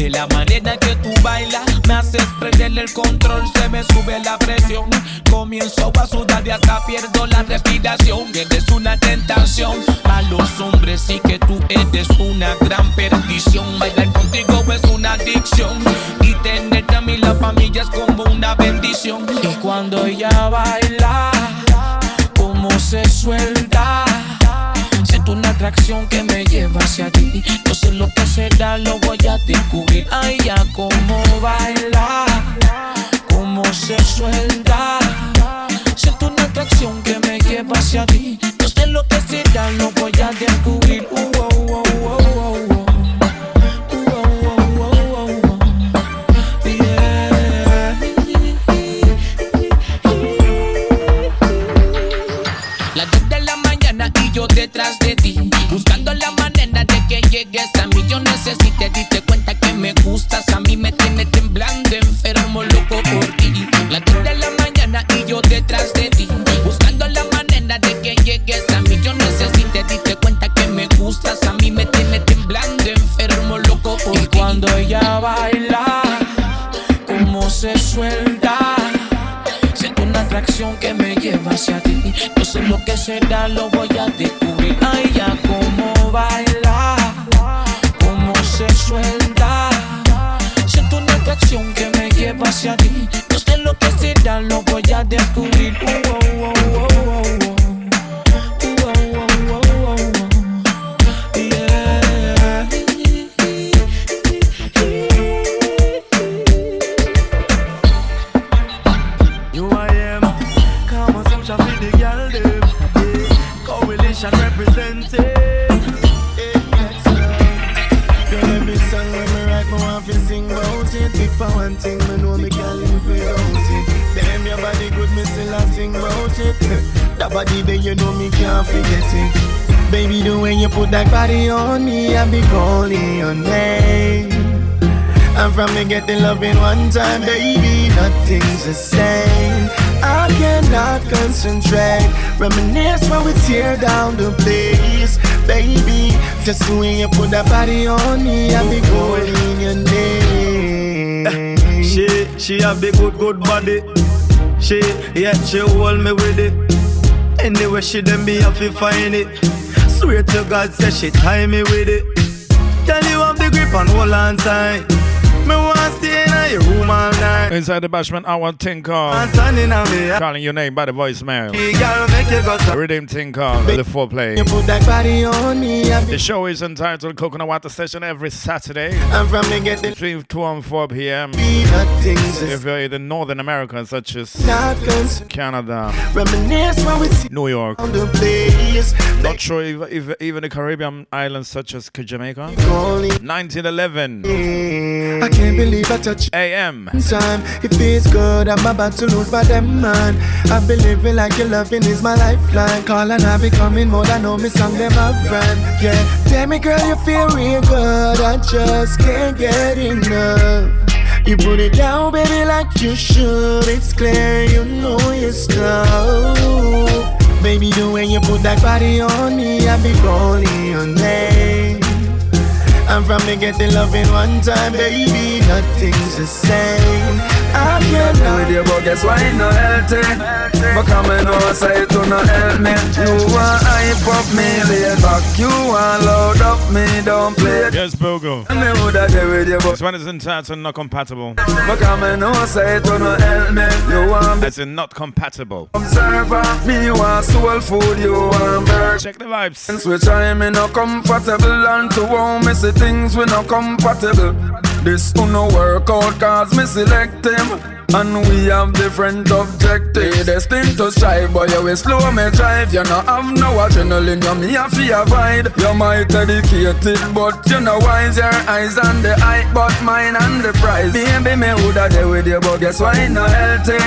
De la manera que tú bailas Me haces perder el control Se me sube la presión. Comienzo a sudar y hasta pierdo la respiración. Eres una tentación A los hombres sí que tú eres una gran perdición. Bailar contigo es una adicción Y tenerte a mí la familia es como una bendición. Y cuando ella baila Como se suelta Siento una atracción que me lleva hacia ti. No sé lo que será, lo voy a descubrir. Ay, ya cómo baila, cómo se suelta. Siento una atracción que me lleva hacia ti. No sé lo que será, lo voy a descubrir. Uh, Yo necesité, diste cuenta que me gustas. A mí me tiene temblando, enfermo, loco por ti. Las dos de la mañana y yo detrás de ti. Buscando la manera de que llegues a mí. Yo necesité, diste cuenta que me gustas. A mí me tiene temblando, enfermo, loco por ti. Y cuando ella baila Como se suelta Siento una atracción que me lleva hacia ti. No sé lo que será, lo Yeah, she hold me with it. Anyway, she them be to find it. Swear to God, say she tie me with it. Tell you have the grip and hold on tight. All night. Eh? Inside the Bashman Hour thing call. And standing on. Eh? Calling your name by the voicemail. She gotta make you so. Rhythm thing call. The foreplay. You put that body on me, The show is entitled Coconut Water Session every Saturday. And from me get the between 2 and 4 p.m. nothing's If you're in Northern America, such as Canada, Reminisce when we tear New York, down the place. not sure if, if even the Caribbean islands such as Jamaica. 1911 I can't believe I touched a.m. time. It feels good, I'm about to lose my damn mind. I've been living like your loving is my lifeline. Call and I be coming more than know me song them a friend. Yeah, tell me girl you feel real good. I just can't get enough. You put it down, baby, like you should. It's clear you know your stuff. Baby, the way you put that body on me, I be calling your name. And from me get the loving one time, baby, nothing's the same. I cannot with you, but guess why it no healthy? But come and know say it to no help me. You want hype up me, lay back. You want load up me, don't play it. Yes, Bogo. Me woulda there with you, but This one is entitled Not Compatible. but come and know say it to no help me. You want As in not compatible. observer, me want soul food, you want burger. Check the vibes. Switch I me no comfortable and to home me see things we no compatible. This who no work out cause me select him. And we have different objectives. Destined to strive, but you will slow me drive. You no have no adrenaline, you me a fear avoid. You might educated, but you know wise. Your eyes on the eye, but mine on the prize. Baby, me woulda there with you, but guess why no healthy?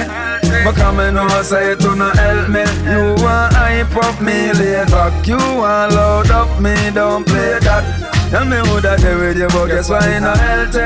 But come and know say to no help me. You want hype up me, lay back. You want load up me, don't play that. Tell me who that with you, but guess why you no healthy?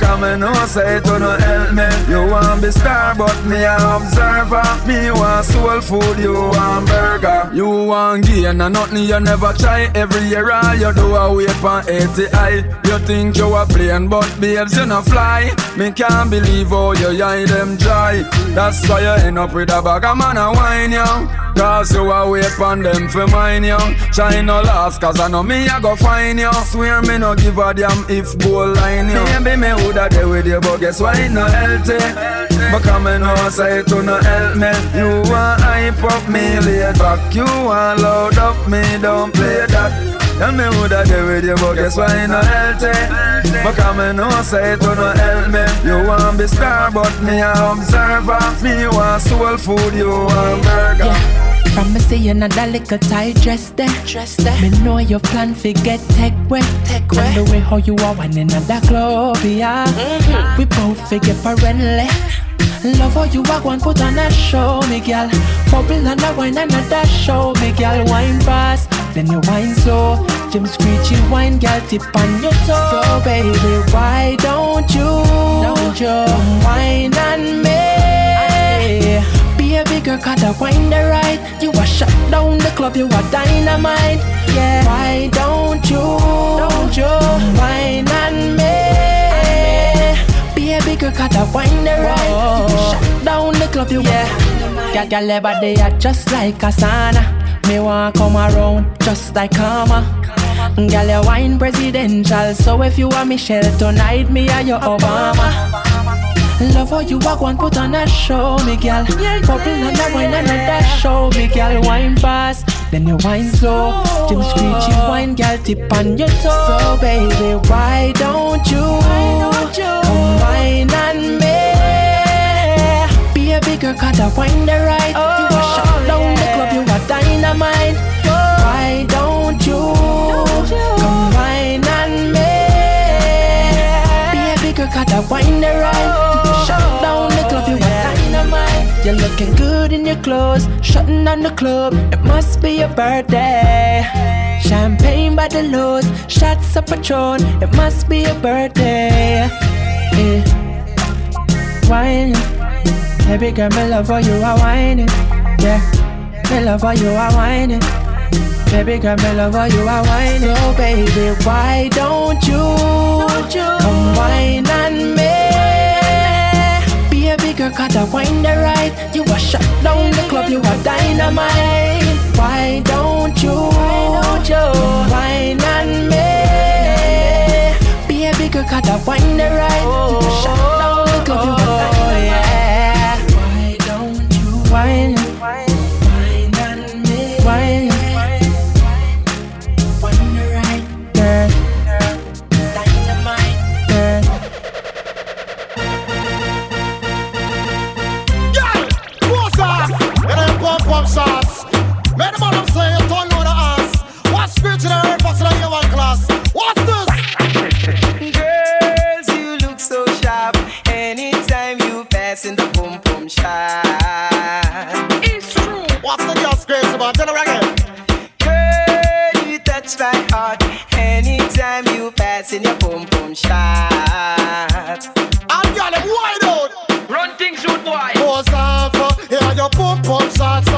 Come and know say to no help me. You want be star, but me a observer. Me want food, you want burger. You want gain and nothing you never try. Every year all you do a wait on 80 high. You think you a plane, but babes you no fly. Me can't believe how you eye them dry. That's why you end up with a bag of man a wine, yo. Cause you a wait on them for mine, yo. Try no last, cause I know me I go find you. Swear me no give a damn if goal line, yo. Maybe me woulda there with you, but guess why it no healthy? But say it to no help me. You want hype up me, lay back. You want load up me, don't play that. Tell me who that there with you, but guess why it no healthy? But come and know say it to no help me. You want be star, but me a observer. Me want soul food, you want burger. From me see another little tight dress there. Dress there. Me know your plan fi get tech wet. Tech wet. And the way how you are one in another club, yeah. We both figure friendly. Love how you walk one put on a show, me girl. Bubble and a wine and a dash show, me girl. Wine fast, then you wine slow. Jim screechy wine, girl, tip on your toe. So baby, why don't you, don't you wine on me? Be a bigger cut a wine the right. You a shut down the club, you a dynamite. Yeah. Why don't you, don't you wine on me? Be a bigger cut a wine the right. You a shut down the club, you yeah. Girl, girl, everybody are just like a sauna. Me want come around just like karma. Girl, your wine presidential. So if you are Michelle tonight, me and your Obama. Love how you walk one put on a show, me girl. Bubble and a wine and a dash show, me girl. Wine fast, then you wine slow. Jim screechy wine, girl, tip on your toe. So baby, why don't you come wine on me? Be a bigger cut of wine the right. you a shut oh, down the club, you a dynamite. Why don't you come wine on me? Be a bigger cut of wine You're looking good in your clothes, shutting down the club. It must be your birthday. Champagne by the loads, shots of Patron. It must be your birthday. Yeah. Wine, baby girl, me love how you are whining. Yeah, me love how you are whining. Baby girl, me love how you are whining. So baby, why don't you come wine on me? A cut of wine the right. You a shut down the club, you a dynamite. Why don't you come wine on me? Be a bigger cut of wine the right. You a shut down the club, you a dynamite. Sauce. Make the man say you turn on the ass. What's spiritual and red in your one class? What's this? Girls, you look so sharp. Anytime you pass in the boom boom shot. It's true. What's the girl screams about? Tell her again. Girl, you touch my heart. Anytime you pass in your boom boom shot. I'm girl, them wide out. Run things, shoot boy. Pose off, uh, your pump pump shots,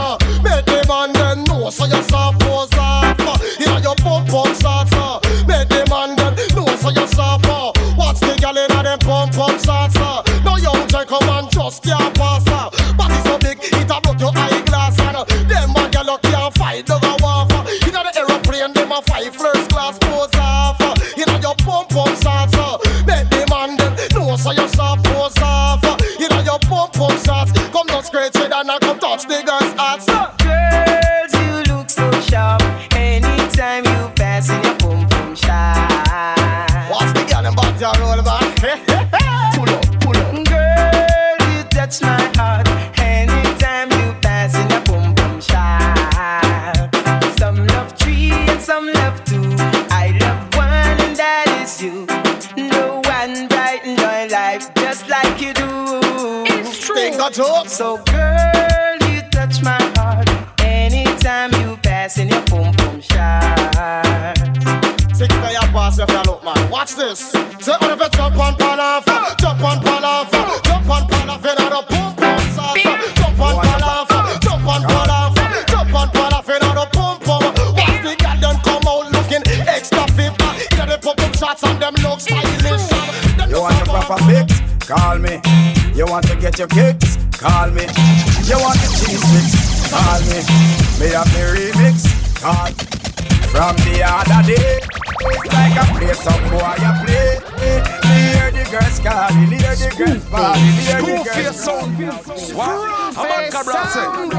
on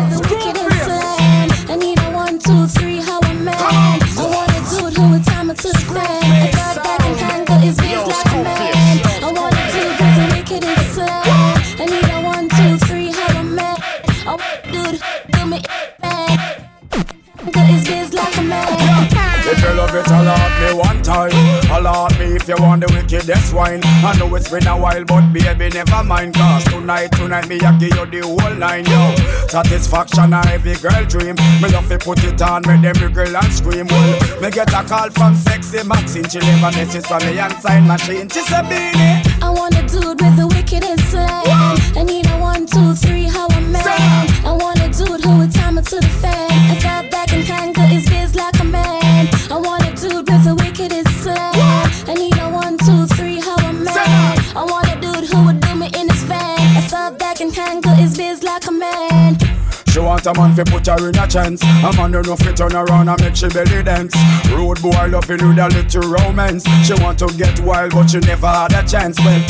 it's been a while, but baby, never mind. Cause tonight, tonight, me, I give you the whole nine, yo. Satisfaction, a every girl dream. Me love to put it on, make them wriggle and scream. Well, me get a call from sexy Maxine. She leave a message from me and sign machine. She said, Beenie. A man. Fi put her in a chance. A man don't know fi turn around and make she belly dance. Road boy loving with a little romance. She want to get wild, but she never had a chance. Well.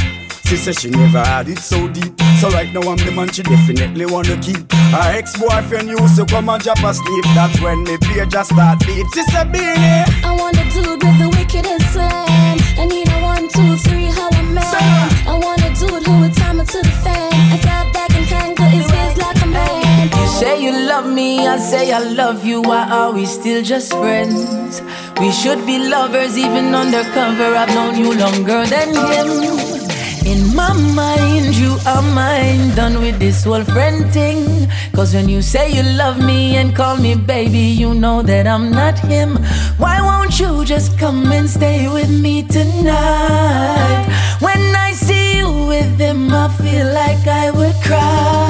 She said she never had it so deep. So right now I'm the man she definitely wanna keep. Her ex-boyfriend used to come and drop asleep. That's when me play just start beat. She said, Beenie. I want a dude with the wickedest slam. Say I love you. Why are we still just friends? We should be lovers, even undercover. I've known you longer than him. In my mind, you are mine. Done with this whole friend thing. Cause when you say you love me and call me baby, you know that I'm not him. Why won't you just come and stay with me tonight? When I see you with him, I feel like I would cry.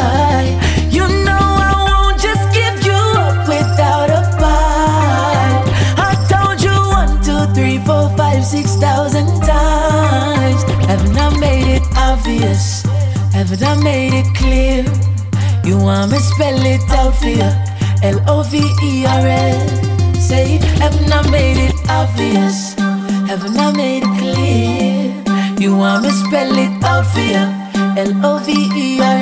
Want me spell it out for you? L O V E R S. Say, haven't I made it obvious? Haven't I made it clear? You want me spell it out for you? L O V E R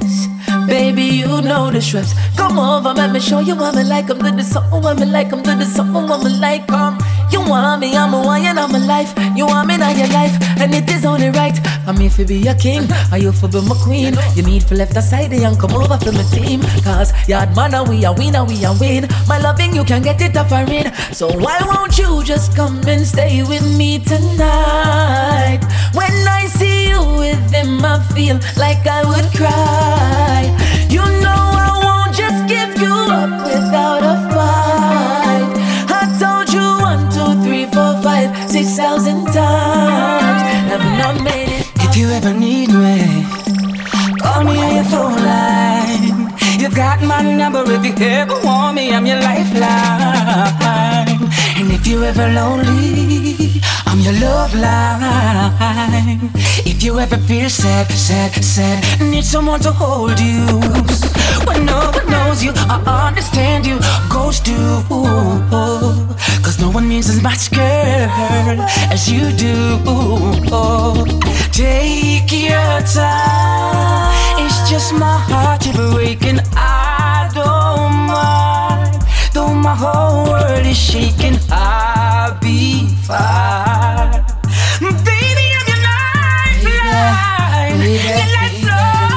S. Baby, you know the shreps. Come over, let me show you what me like. I'm do the something what me like. I'm do the something what me like. Come, you want me, I'm a one, and I'm a life. You want me, now your life, and it is only right. I'm here to be your king, are you for be my queen? You need for left aside and come over for my team. Cause yard man, we are winner, we are win. My loving, you can get it up and in. So why won't you just come and stay with me tonight? When I see you with him, I feel like I would cry. You know I won't just give you up without a ever need me, call me on your phone line. You got my number if you ever want me, I'm your lifeline. If you ever lonely, I'm your love line. If you ever feel sad, sad, sad, need someone to hold you. When no one knows you, I understand you, ghost you. Cause no one means as much, girl, as you do. Take your time. It's just my heart you're breaking. Though my whole world is shaking, I'll be fine. Baby, I'm your lifeline. Your lifeline.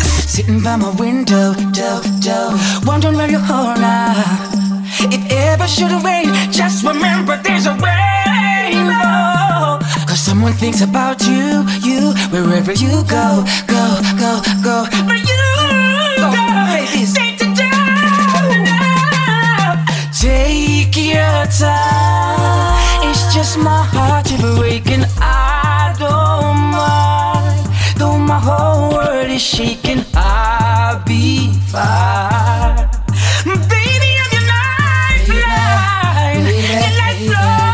Sitting by my window, do, do, wondering where you are now. If ever should have rain, just remember there's a rainbow. Cause someone thinks about you, you, wherever you go, go, go, go. Where you go, is shaking, I'll be fine. Baby, I'm your lifeline. Your lifeline.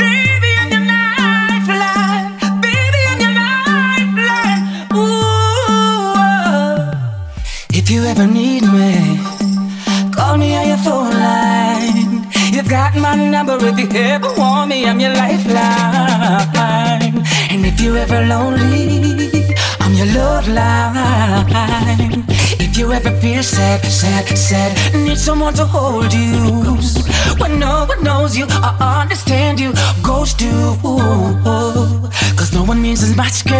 Baby, I'm your lifeline. Baby, I'm your lifeline. Ooh. If you ever need me, call me on your phone line. You've got my number if you ever want me, I'm your lifeline. Ever lonely, I'm your love line. If you ever feel sad, sad, sad, need someone to hold you. When no one knows you, I understand you, ghost you. Cause no one means as much, girl,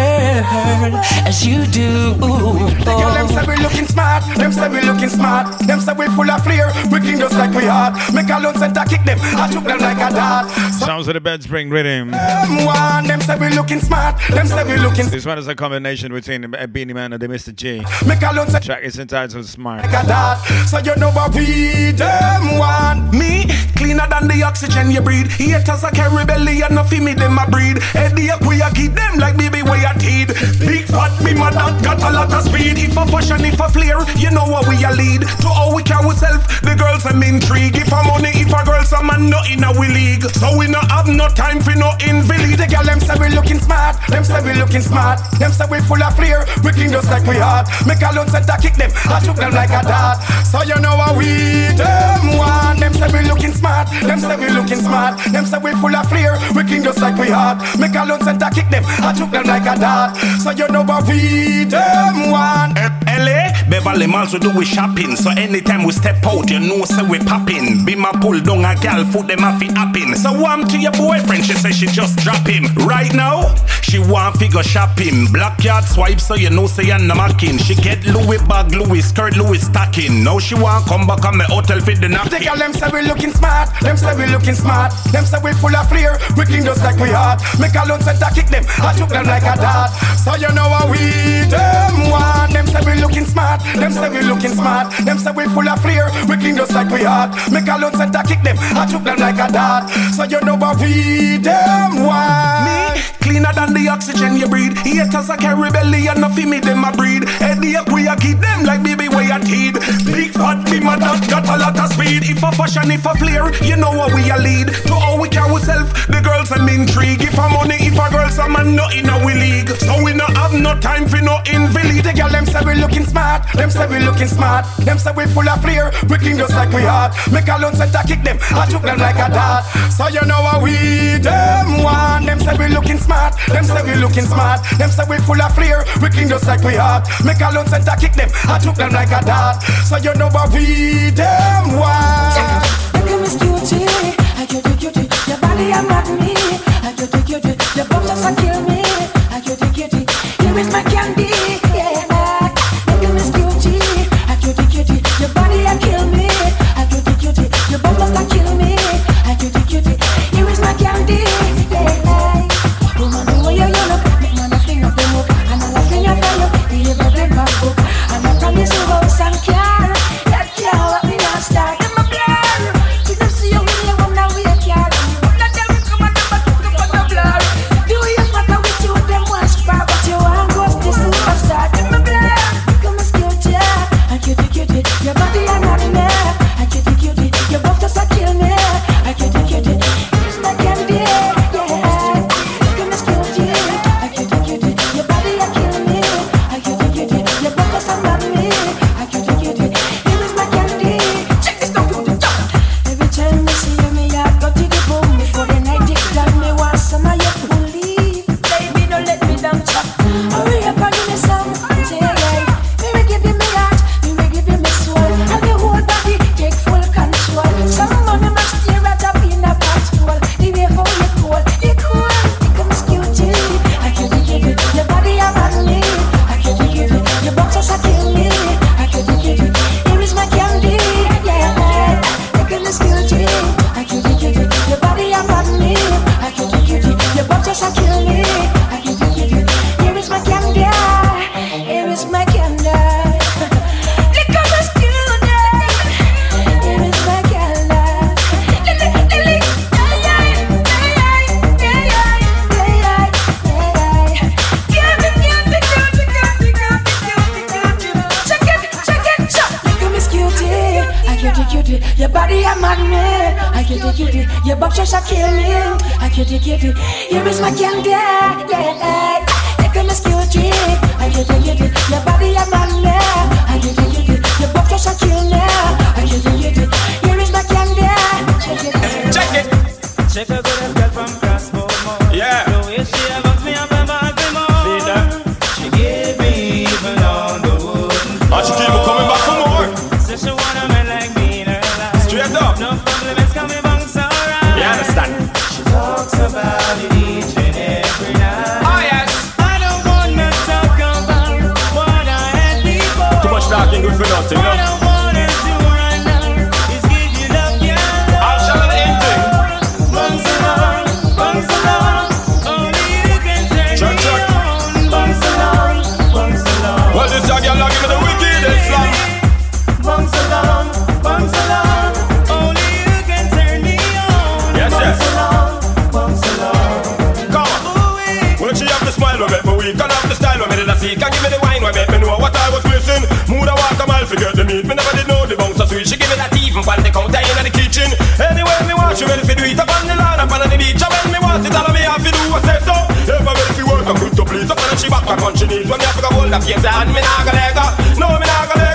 as you do. The girl them say we looking smart, them say we looking smart. Them say we full of flair, we clean just like we hard. Make a loan center kick them, I took them like a dart. Sounds of the bed spring rhythm. Them one, them say we looking smart, them say we looking This one is a combination between a Beenie Man and the Mr. G. Make a loan track is entitled Smart. So you know what we them want. Me cleaner than the oxygen you breathe. Haters a carry belly and nothing me them a breed. Headache we a give them like baby we a teed. Me mother got a lot of speed. If a fashion, if a flair, you know what we a lead. To how we carry ourselves, the girls am intrigue. If a money, if a girl, some man not in a we league. So we not have no time for no invalid. The girl them say we looking smart, them say we looking smart. Them say we full of flair, we king just like we hot. Make a lone center kick them, I took them like a dart. So you know how we them one. Them say we looking smart, them say we looking smart. Them say we full of flair, we king just like we hot. Make a lone center kick them, I took them like a dart. So you know how we them one. Eh, LA, Beverly Malls we do we shopping. So anytime we step out, you know say we popping. Be my pull down a gal, foot them off it happen. So warm to your boyfriend, she say she just drop him. Right now, she want figure shopping. Black yard swipe, so you know say I'm macking. She get Louis bag, Louis skirt, Louis stacking. Now she want come back on my hotel fit the The napkin. girl them say we looking smart, them say we looking smart, them say we full of flair, we king just like we hot. Make a lone center kick them, I took them like a dart. So you know how we them one. Them say we looking smart, them say we looking smart, them say we full of flair, we king just like we hot. Make a lone center kick them, I took them like a dart. So you know how we them one. Me cleaner than the oxygen you breathe. Haters a carry belly and no feel me them a breed. Headache we a keep them like baby way a teed. Big fat my dog got a lot of speed. If a fashion, if a flair, you know what we a lead. To how we carry ourselves, the girls am intrigue. If a money, if a girls a man, not in a we league. So we not have no time for no invalid. The girl them say we looking smart, them say we looking smart, them say we full of flair, we king just like we hot. Make a lone center kick them, I took them like a dart. So you know how we them one. Them say we looking smart, them say we looking smart, them say we full of flair, we king just like we hot. Make a lone center kick them, I took them like a dart. So you know how we them one. Look at Miss Cutie, I cutie cutie, your body I'm not me. I cutie cutie, your bum just a kill me. Is my candy. Body on me. I cutie cutie, your box just a kill me. I cutie cutie, here is my candy, yeah. Look at Miss Cutie, I cutie cutie, your body I'm on even pan the counter in the kitchen. Anyway, me want she ready for do it up on the lawn, up on the beach. And when me want it, all me have to do was say so. If I'm ready for work, I'm Tilt up and she back on she knees When me have to go hold up yes and me nah go let go No me nah go let go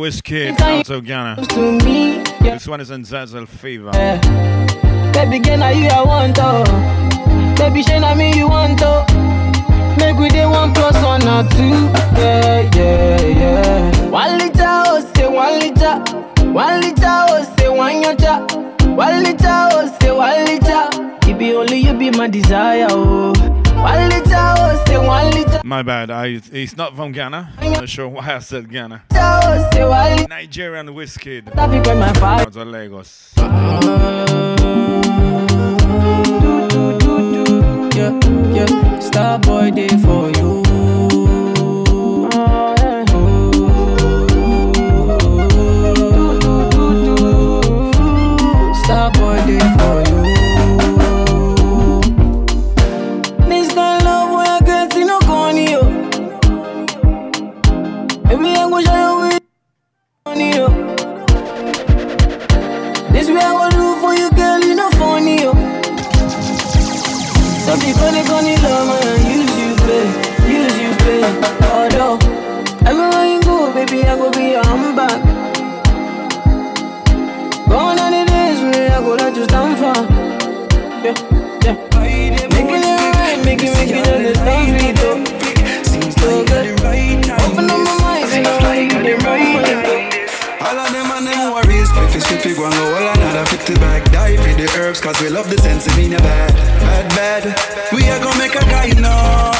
Wizkid Ghana. To me, This one is in Zazzle Fever. Baby girl, now you I want to. Baby, me you want to. Make we one plus one or two. Yeah, yeah, yeah. One liter, oh say one liter. One liter, oh say one yacha. One liter, oh say one liter. It be only you be my desire, oh. One liter, oh say one liter. My bad. I he's not from Ghana. I'm not sure why I said Ghana. Nigerian Wizkid. Out of Lagos. Yeah, yeah. Star day for you. Star boy day for you. Don't be gonna love man, use you play, use you play. Although everywhere you go, baby, I go be your handbag. Gone are the days when I go let you stand for. Yeah, yeah. Making it right, making it the stand for it though. So good. Open up my mind, and I only you the though. All of them and them Spliffy, spliffy, go and go all another 50 bag Die for the herbs cause we love the sense of being a bad Bad, bad. We are gonna make a guy know.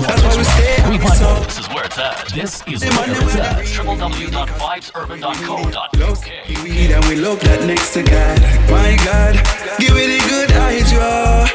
That's why we stay Revival. This is where it's at. This is where it's at. www.vibesurban.co.uk. weed and we love that next to God. My God, give me a good eye draw.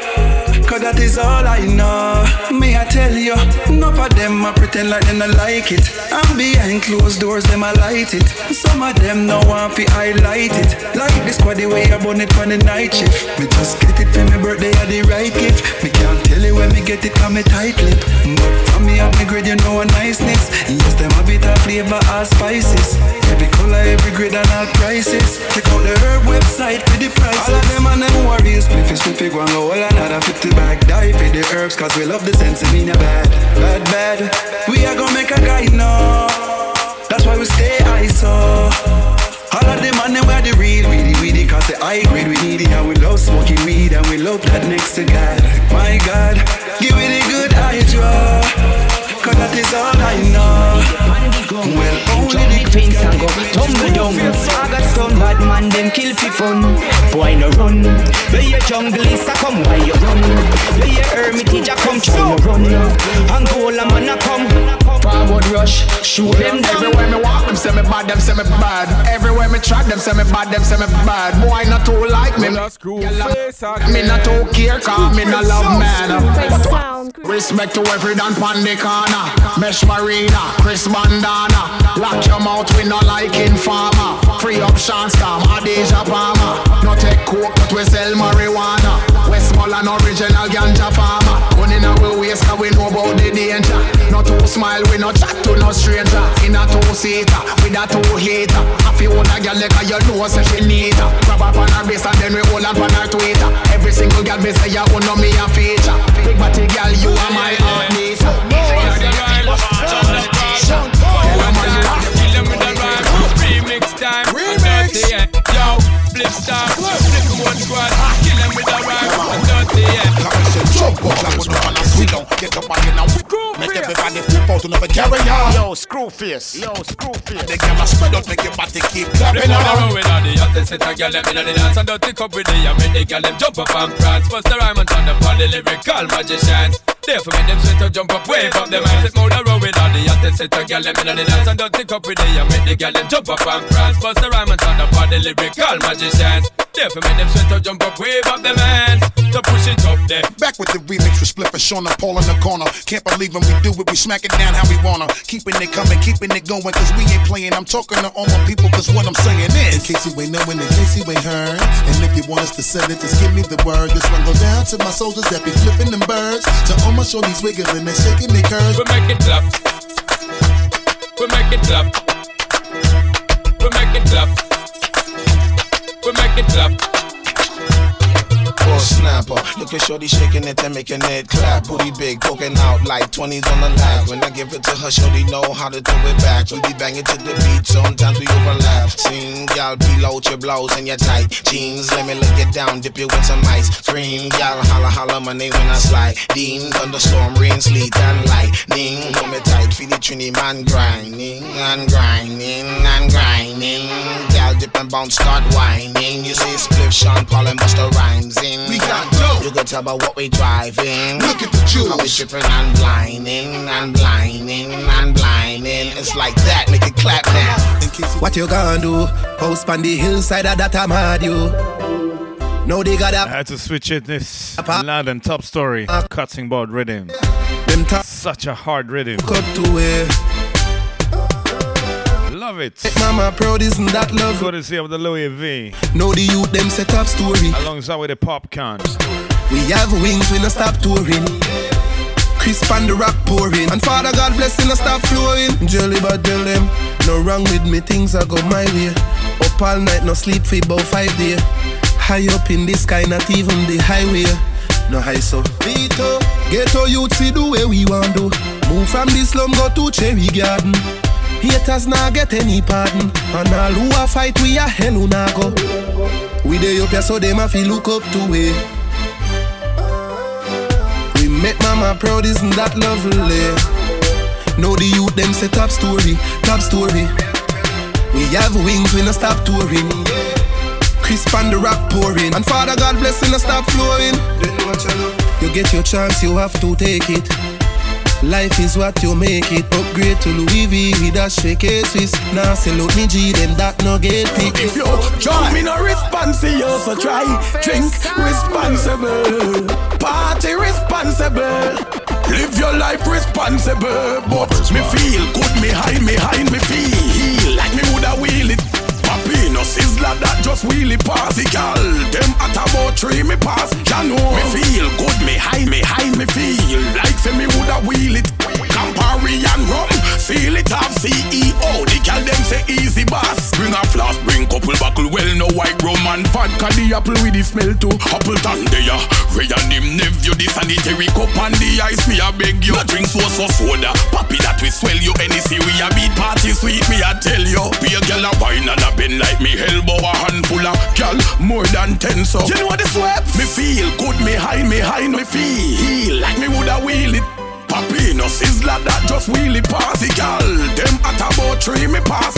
Cause that is all I know. Me, I tell you, enough of them I pretend like them not like it. And behind closed doors, them I light it. Some of them no want to highlight it. Like this squad, the way I burn it on the night shift. Me just get it for my birthday, I the right gift. Me can't tell you when me get it, cause me tight lip. But from me, I me grade, you know a niceness. Yes, them a bit of flavor, all spices. Every color, every grade, and all prices. Check out the herb website for the prices. All of them and them worries. Spliffy, spliffy, go and go all another 50 bag. Die for the herbs, cause we love the sense of being a bad. Bad, bad. We are gonna make a guy know. That's why we stay ISO. All of them and them wear the real weedy weedy Cause the high grade we need it And we love smoking weed And we love that next to God My God, give it a good draw Cause that is all I know Well, only the things and go tumble down. I got some bad mind man them kill people fun. Boy no run. Where your jungle is a come why you run. Where your hermitage a come try no run. Angola man a come. Forward rush, shoot them down. Everywhere me walk, them say me bad, them say me bad. Everywhere me track, them say me bad, them say me bad. Boy not too like me. Me not too care, cause me not love man. Respect to every dan pan the corner. Mesh Marina, Chris Bandana. Lock your mouth, we not like informer. Free up Shawn Storm, Adidja Palmer. No take coke, but we sell marijuana. Westmoreland original ganja farmer. Money in our waist, cause we know about the danger. No two smile, we no chat to no stranger. In a two seater, with a two hater. If you own a girl, like you know, say she need her. Grab up on her base and then we hold on on her Twitter. Every single girl, me say you no me a feature. Big body girl, you are my heart beater. Remix time. Remix. Yeah. Yo, Spliff Star, flip one squad. Kill with a rhyme. Dirty, yeah. Jump up like no and sit down. Get up and now. Make everybody flip out another carry on. Yo, screw face. Yo, screw face. The camera spread out, make your body keep clapping Them on the on. road with the hottest set a girl them inna the dance and don't take up with the and make the girl them jump up and prance. Bust the rhyme and turn up on the lyrical magicians. Therefore make them sweat to jump up, wave up them hands. Sit on the with all the hottest set a girl them inna the dance and don't take up with the and make the girl them jump up and prance. Bust the rhyme and turn up on the lyrical magicians. Therefore make them sweat to jump up, wave up them hands. To push it up there. Back with the remix with Spliff and Sean and Paul in the corner. Can't believe when we do it, we smack it down how we wanna. Keeping it coming, keeping it going, cause we ain't playing. I'm talking to all my people, cause what I'm saying is. In case you ain't knowing, in case you ain't heard. And if you want us to send it, just give me the word. This one go down to my soldiers that be flipping them birds. To all my shorties wiggling and shaking their curves. We make it clap. We make it clap. We make it clap. Make it. Or snapper. Look at Shorty shaking it and making it clap. Booty big, poking out like 20s on the lap. When I give it to her, Shorty know how to do it back. We be banging to the beat, sometimes we overlap. Sing, y'all, peel out your blouse and your tight jeans. Let me look it down, dip you in some ice. Scream, y'all, holla, holla my name when I slide. Dean, thunderstorm, rain, sleet, and lightning. Hold me tight, feel the trini man grinding and grinding and grinding. Y'all dip and bounce, start whining. You see, Spliff, Sean Paul, and Busta Rhymes in. We got dope. You can tell by what we driving. Look at the jewels. How we tripping and blinding and blinding and blinding. It's like that, make it clap now. What you gonna do? Post on the hillside of that I'm hard you. No, they got I had to switch it this loud and top story. Cutting board rhythm. Them Such a hard rhythm. Cut to where. Love it. Mama proud isn't that love? Courtesy of the Louis V. Know the youth them set up story. Alongside with the popcorn. We have wings, we no stop touring. Crisp and the rock pouring. And Father God blessing no stop flowing. Jelly but tell them, no wrong with me, things I go my way. Up all night, no sleep for about five days. High up in the sky, not even the highway. No high so. Vito, ghetto youth see the way we want do. Move from the slum, go to Cherry Garden. Haters not get any pardon. And all who a fight, we a hell who nah go. We dey up here so them a fi look up to we. We make mama proud, isn't that lovely? Know the youth them say top story, top story. We have wings, we no stop touring. Crisp and the rock pouring. And Father God blessing no stop flowing. You get your chance, you have to take it. Life is what you make it. Upgrade to Louis V with a shake Swiss. Now sell out me G, them that no get pick. If you jump in a responsible, so try drink responsible, party responsible. Live your life responsible, but me feel good, me high, me high, me feel like me sizzler that just wheelie pass it, gal. Them at about three me pass, ya know. Me feel good, me high, me high, me feel like say me woulda wheel it. Campari and rum, seal it off CEO. The gal them say easy boss. Bring a flask, bring couple buckle, well no white rum and vodka. The apple with the smell too. Appleton there, Wray and him nephew, the sanitary cup and the ice. Me a beg you, drink so so soda. Papi that we swell you any see we a beat party sweet. Me a tell you, be a gal a wine and a bend like me elbow a handful of gal more than ten so. You know what the sweat? Me feel good, me high, me high, me feel like me woulda wheel it. Papinos is lad that just wheelie pass the gal. Them at about three me pass.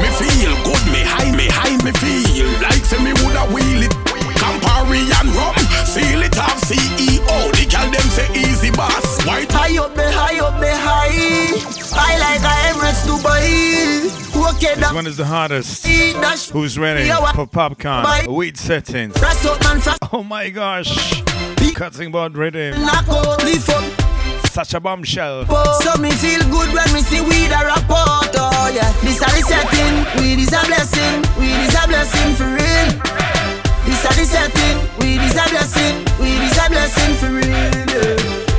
Me feel good, me high, me high, me feel like say me woulda wheel it. Campari and rum, seal it off CEO. The gal them say easy boss. White high up me, high up me, high. I like a Emirates Dubai. Okay, this one is the hardest. Who's ready for popcorn? Weed settings. Oh my gosh. Cutting board ready. Such a bombshell. So me feel good when me see weed a report. Oh yeah, this a the setting. Weed is a blessing. Weed is a blessing for real. This a the setting. Weed is a blessing. Weed is a blessing for real. Yeah.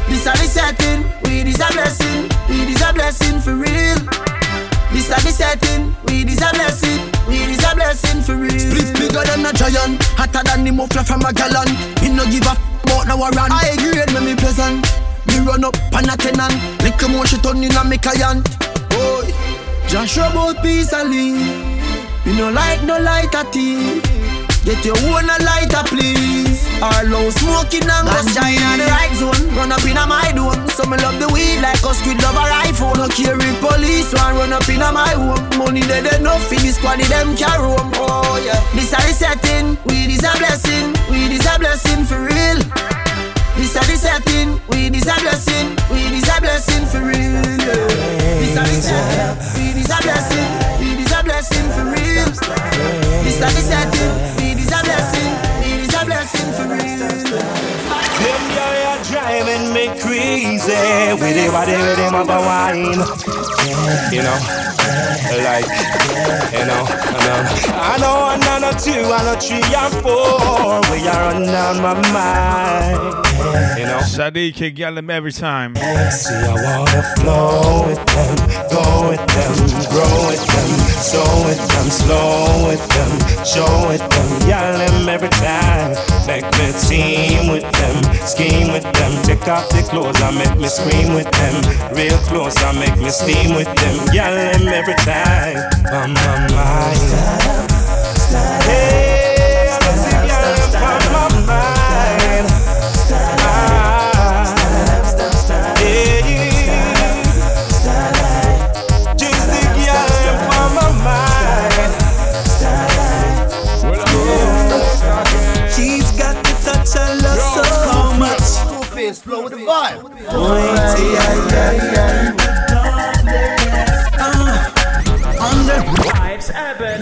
This a the setting. Weed is a blessing. Weed is a blessing for real. This a the setting. Weed is a blessing. Weed is a blessing for real. Split bigger than a giant, hotter than the muffler from a gallon. Me no give a f- about no run. I grade me me pleasant. Me run up on a tenant. Little more she turn in a me client. Boy, Just about peace and leave. Me no like no lighter tea. Get your own a lighter, please. Our low smoking and shine on the right zone. Run up in a my dome. So me love the weed like a squid love a rifle. No carry police one run up in a my home. Money dead enough for the squad them can roam. Oh yeah, this a the setting. Weed is a blessing. Weed is a blessing for real. This a the setting. Weed is a blessing. Weed is a blessing for real. Yeah. This a the setting. Weed is a blessing. Weed is a blessing for real. This a the setting. Weed is a blessing. Weed is a blessing for real. Them driving me crazy with it, with them up a wine. You know, like, you know, and um, I know another two, I know, three and four, we are on my mind. You know, Sadiq can yell him every time. see I wanna flow with them, go with them, grow with them, so with them, slow with them, show with them, yell them every time. Make me team with them, scheme with them, take off the clothes and make me scream with them, real close and make me steam with them, yell them every time. On my. Hey, Vibes, urban,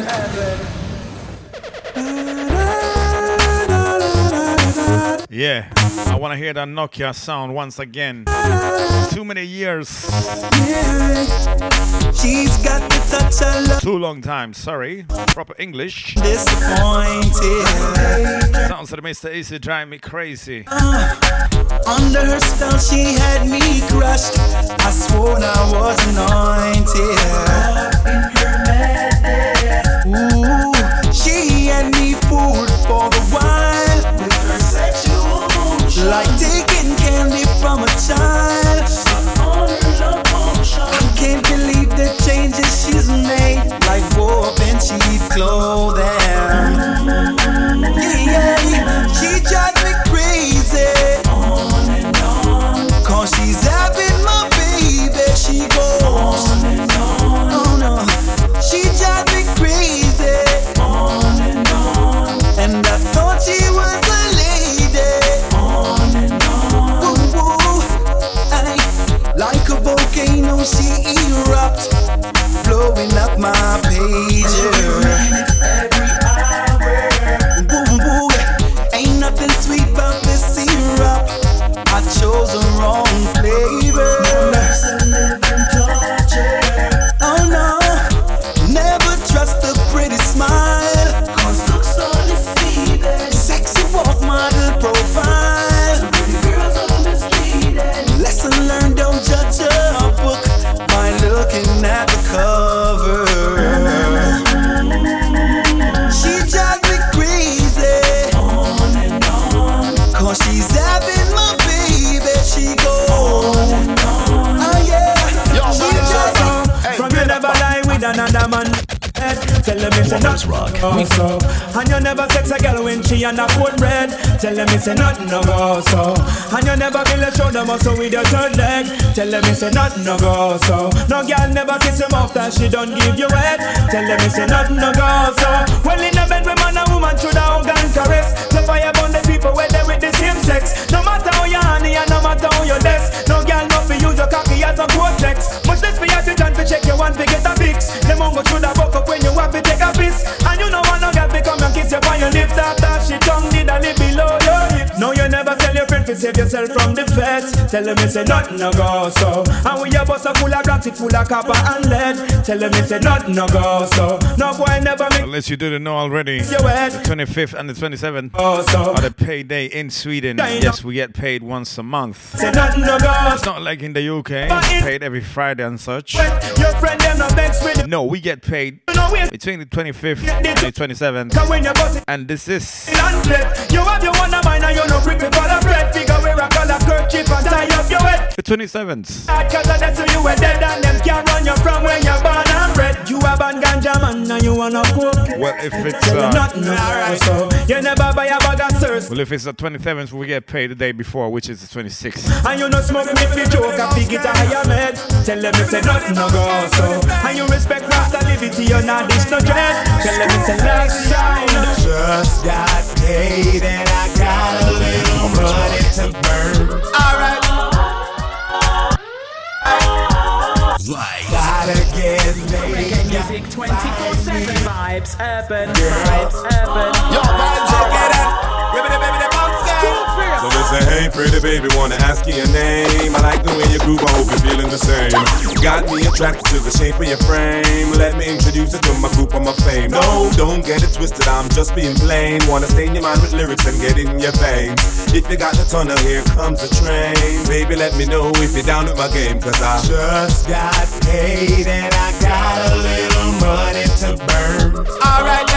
urban. Yeah, I want to hear that Nokia sound once again. Too many years. She's got the touch I love. Too long time, sorry. Proper English. Disappointed. Sounds like Mr. Easy drive me crazy. Uh, under her spell, she had me crushed. I swore I was anointed. Ooh, she had me fooled for a while. Like taking candy from a child. I can't believe the changes she's made. Like wolf in cheap clothing. Yeah, say nothing no go so. No girl never kiss him off that she don't give you head. Tell them say nothing no go so. Well in a bed with man and woman should have and caress. The fire burn the people where they with the same sex. No matter how you honey and no matter how your desk. No girl not fi use your cocky as a cortex. Much less for you to chance to check your one to get a fix. Them on go should have buck up when you have to take a piss. And you know one no girl fi come and kiss you on your lips after she tongue did a lip below your hips. No you never tell your friend to save yourself from the feds. Tell them it's say nothing no go so a full of plastic, full of copper and lead. Tell them it's a nothing no go so. No boy never make Unless you didn't know already, the 25th and the 27th Oh, so. are the payday in Sweden. Yes, we get paid once a month. No. It's not like in the UK, it's paid every Friday and such. No vex with No, we get paid between the 25th and the 27th. Cause when you bust it And this is you have your one of mine and you no grip it for the bread. Figure where a kerchief and tie up your head. The 27th. Cause of that's who you were dead and them can't run you from where you're born and bred. You a ban ganja man and you wanna cook. Well, if it's uh, nothing no so. You never buy a bag of thirst. well, if it's the 27th, we get paid the day before, which is the 26th. And you no smoke me fi joke a fig it a higher med Tell them it's nothing no go so And you respect Rasta liberty you not dish no dread Tell them it's a next shine Just got paid and I got a little money to burn. Alright. Gotta get. Music 24 7 vibes, urban vibes, urban. Yo, vibes, get it? Bounce, So listen, hey, pretty baby, wanna ask you your name. I like the way you groove, I hope you're feeling the same. Got me attracted to the shape of your frame. Let me introduce you to my group of my fame. No, don't get it twisted, I'm just being plain. Wanna stain your mind with lyrics and get in your veins. If you got the tunnel, here comes the train. Baby, let me know if you're down with my game, cause I Just got paid and I got a little money to burn. Alright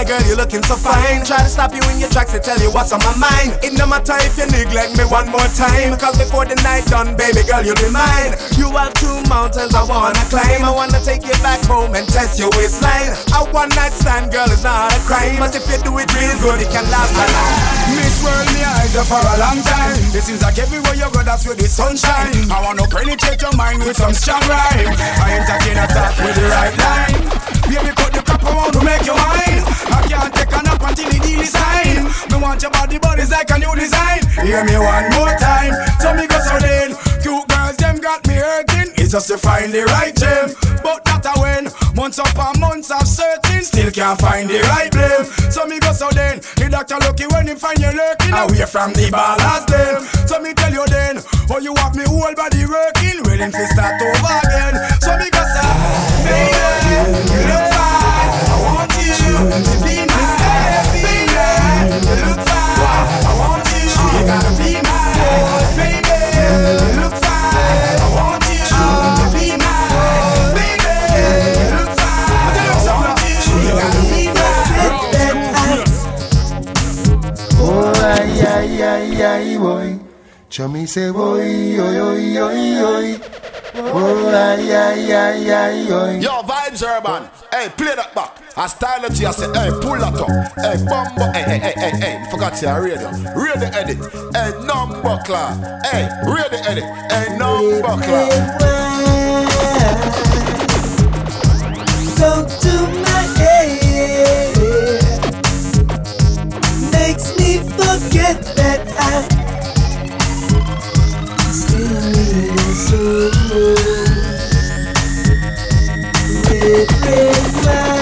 walking girl, you're looking so fine. Try to stop you in your tracks to tell you what's on my mind. It no matter if you neglect me one more time. Cause before the night done, baby girl, you'll be mine. You have two mountains I wanna climb. I wanna take you back home and test your waistline. A one night stand, girl, is not a crime. But if you do it real good, it can last a long. Miss World, me eyes you for a long time. It seems like everywhere you go, that's where the sunshine. I wanna penetrate your mind with some strong rhyme. I entertain a thought with the right line. Baby, cut crap around to make you mine. I can't take a nap until the deal is signed. Me want your body, but it's like a new design. Hear me one more time. So me go so then. Cute girls, them got me hurting. It's just to find the right gem. But not a win. Months upon months of searching. Still can't find the right blame. So me go so then. The doctor lucky when he find you lurking away from the ballast them. So me tell you then. Oh, you have me whole body working. Willing to start over again. So me go so. Baby, you look be my baby. Look fine. I want you. You gotta be my baby. Look fine. I want you be my baby. Look fine. I want you. Oh, ay, ay, ay, ay, boy. Chummy say, boy, oi, oi, oi, oi. Oh, ay, ay, ay, ay, oi. Yo, vibes urban. Hey, play that back. I style it to you. I say, hey, pull that up. Hey, bumbo. Hey, hey, hey, hey, hey. Forgot to say radio. Radio edit. Hey, number clock. Hey, radio edit. Hey, number clock. Go to my head Makes me forget that I still need Red, red wine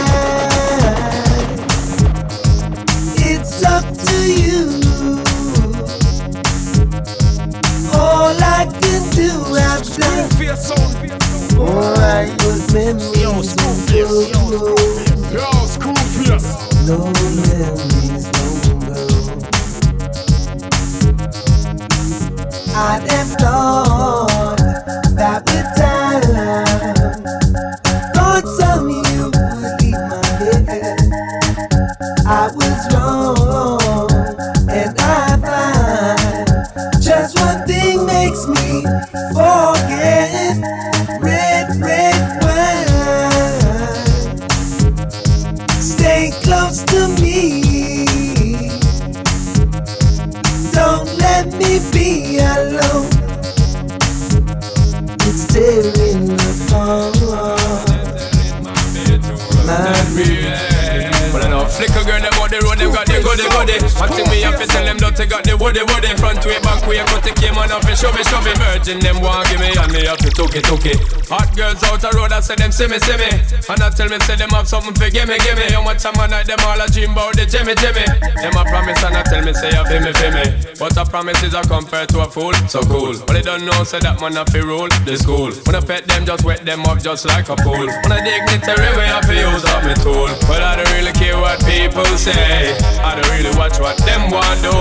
I have thought that you would leave my head. I was wrong forget goody goody. One thing me have to tell them, don't they got the woody woody. Front way, back way, cut the came on up and show me, show me. Virgin them want give me and me have to took it, took it. Hot girls out the road, I say them see me, see me. And I tell me say them have something for give me, give me. How much time I night them all a dream about the Jimmy, Jimmy. Them a promise and I tell me say you feel me, feel me. But a promise is a compared to a fool, so cool. But they don't know say that man a fi rule the school. When I pet them, just wet them up just like a pool. When I dignitary way, I fi use up me tool. But I don't really care what people say. I don't really watch what them want do.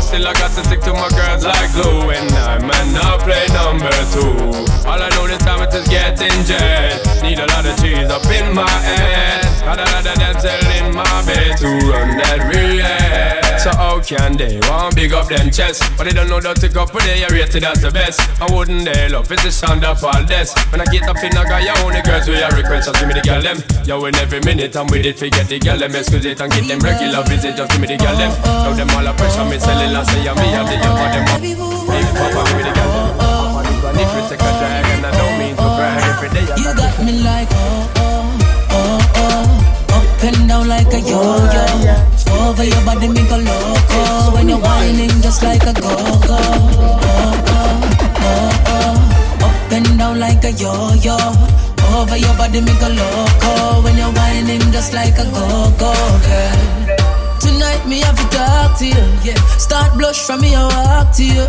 Still I got to stick to my girls like glue. And I man not play number two. All I know this time is getting jet. Need a lot of cheese up in my head. Got a lot of dental in my bed to run that relay. So how can they want big up them chest? But they don't know that to go for they are rated as the best. I wouldn't they love it's the sound of all this. When I get up in a guy, you only girls with your request, just give me the girl them. Yo, in every minute I'm with it, forget the girl them, excuse it and get them regular visit, just give me the girl them. Now them all a pressure, me selling, I say, I'm me, I'm the young them Over your body make a loco When you're whining just like a go-go. Up and down like a yo-yo Over your body make a loco When you're whining just like a go-go girl Tonight me have to talk to you. Yeah. Start blush from me, I walk to you.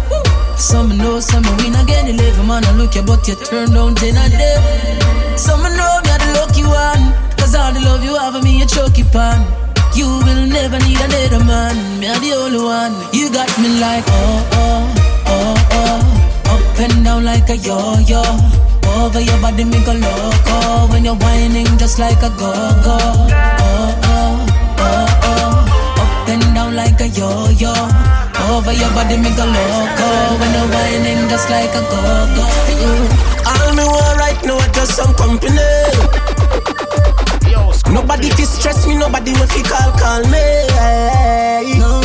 Some know, some win again. Eleven man, I look you, but you turn down ten a day. Some know me, I the lucky one. Cause all the love you have me, you choke it pan. You will never need another man. Me, I the only one. You got me like oh oh oh oh. Up and down like a yo-yo. Over your body, make a loco. When you're whining, just like a go-go. Oh oh oh oh up and down like a yo-yo. Over your body make a loco when you're whining just like a go-go. All me want right now just some company. Nobody fi stress me, nobody will fi call call me. No.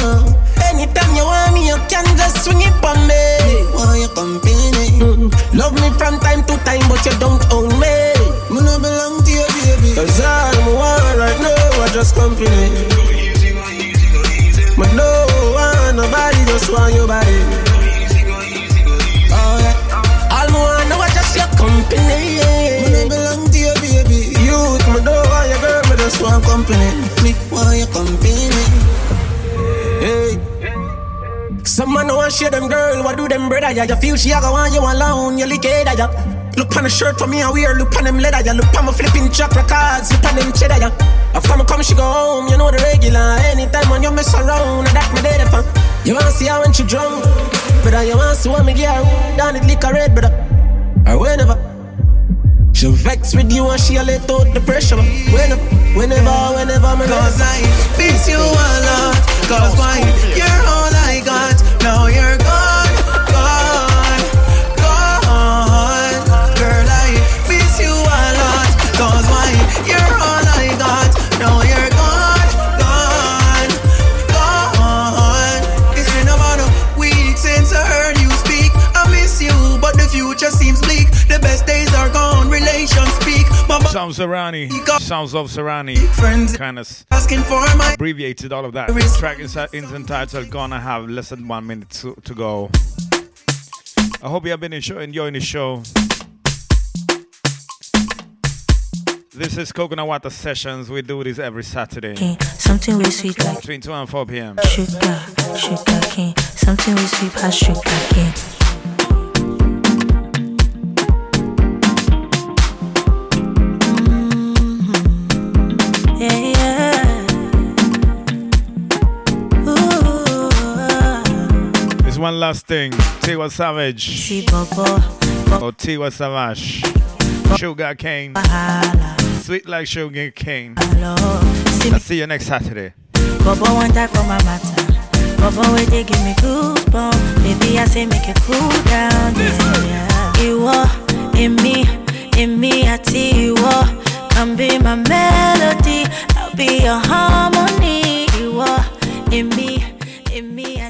Anytime you want me, you can just swing it on me. Want your company? Love me from time to time, but you don't own me. Me no belong to you, baby. Cause all me want right now is just company. But no one, nobody just want your body. Oh yeah. All me want now is just your company. Me just want company. Me want your company. Hey. Some man want share them girl, what do them brother? Yeah, you feel she a go want you alone, you lick it, yeah. Look on the shirt for me, I wear. Look on them leather, yeah. Look on my flipping chocolate cards. Look on them cheddar, yeah. After me come, she go home. You know the regular. Anytime when you mess around, that me dead for. You wanna see her when she drunk, brother? You wanna see what me get her down it liquor red, brother? Or whenever. She vex with you and she a let out the pressure. Whenever, whenever, whenever me Cause I miss you a lot. Cause why? You're all I got. Now you're gone, Sounds of Serani. Sounds of Serani. Kind of asking for my abbreviated all of that. Track is, uh, is entitled Gonna Have Less Than One Minute to, to Go. I hope you have been enjoying the show. This is Coconut Water Sessions. We do this every Saturday. Something with sweet like Between 2 and 4 p.m. sugar, sugar cane. Something with sweet has sugar cane. There's one last thing. Tiwa Savage. see, Or Tiwa Savage. Sugar cane. Sweet like sugar cane. I'll see you next Saturday. Bobo one time for my matter. Bobo wait they give me goosebumps. Baby I say make it cool down. Yeah, yeah. Iwo, in me, in me àti ìwọ. Come be my melody, I'll be your harmony. Iwo, in me, in me ìwọ.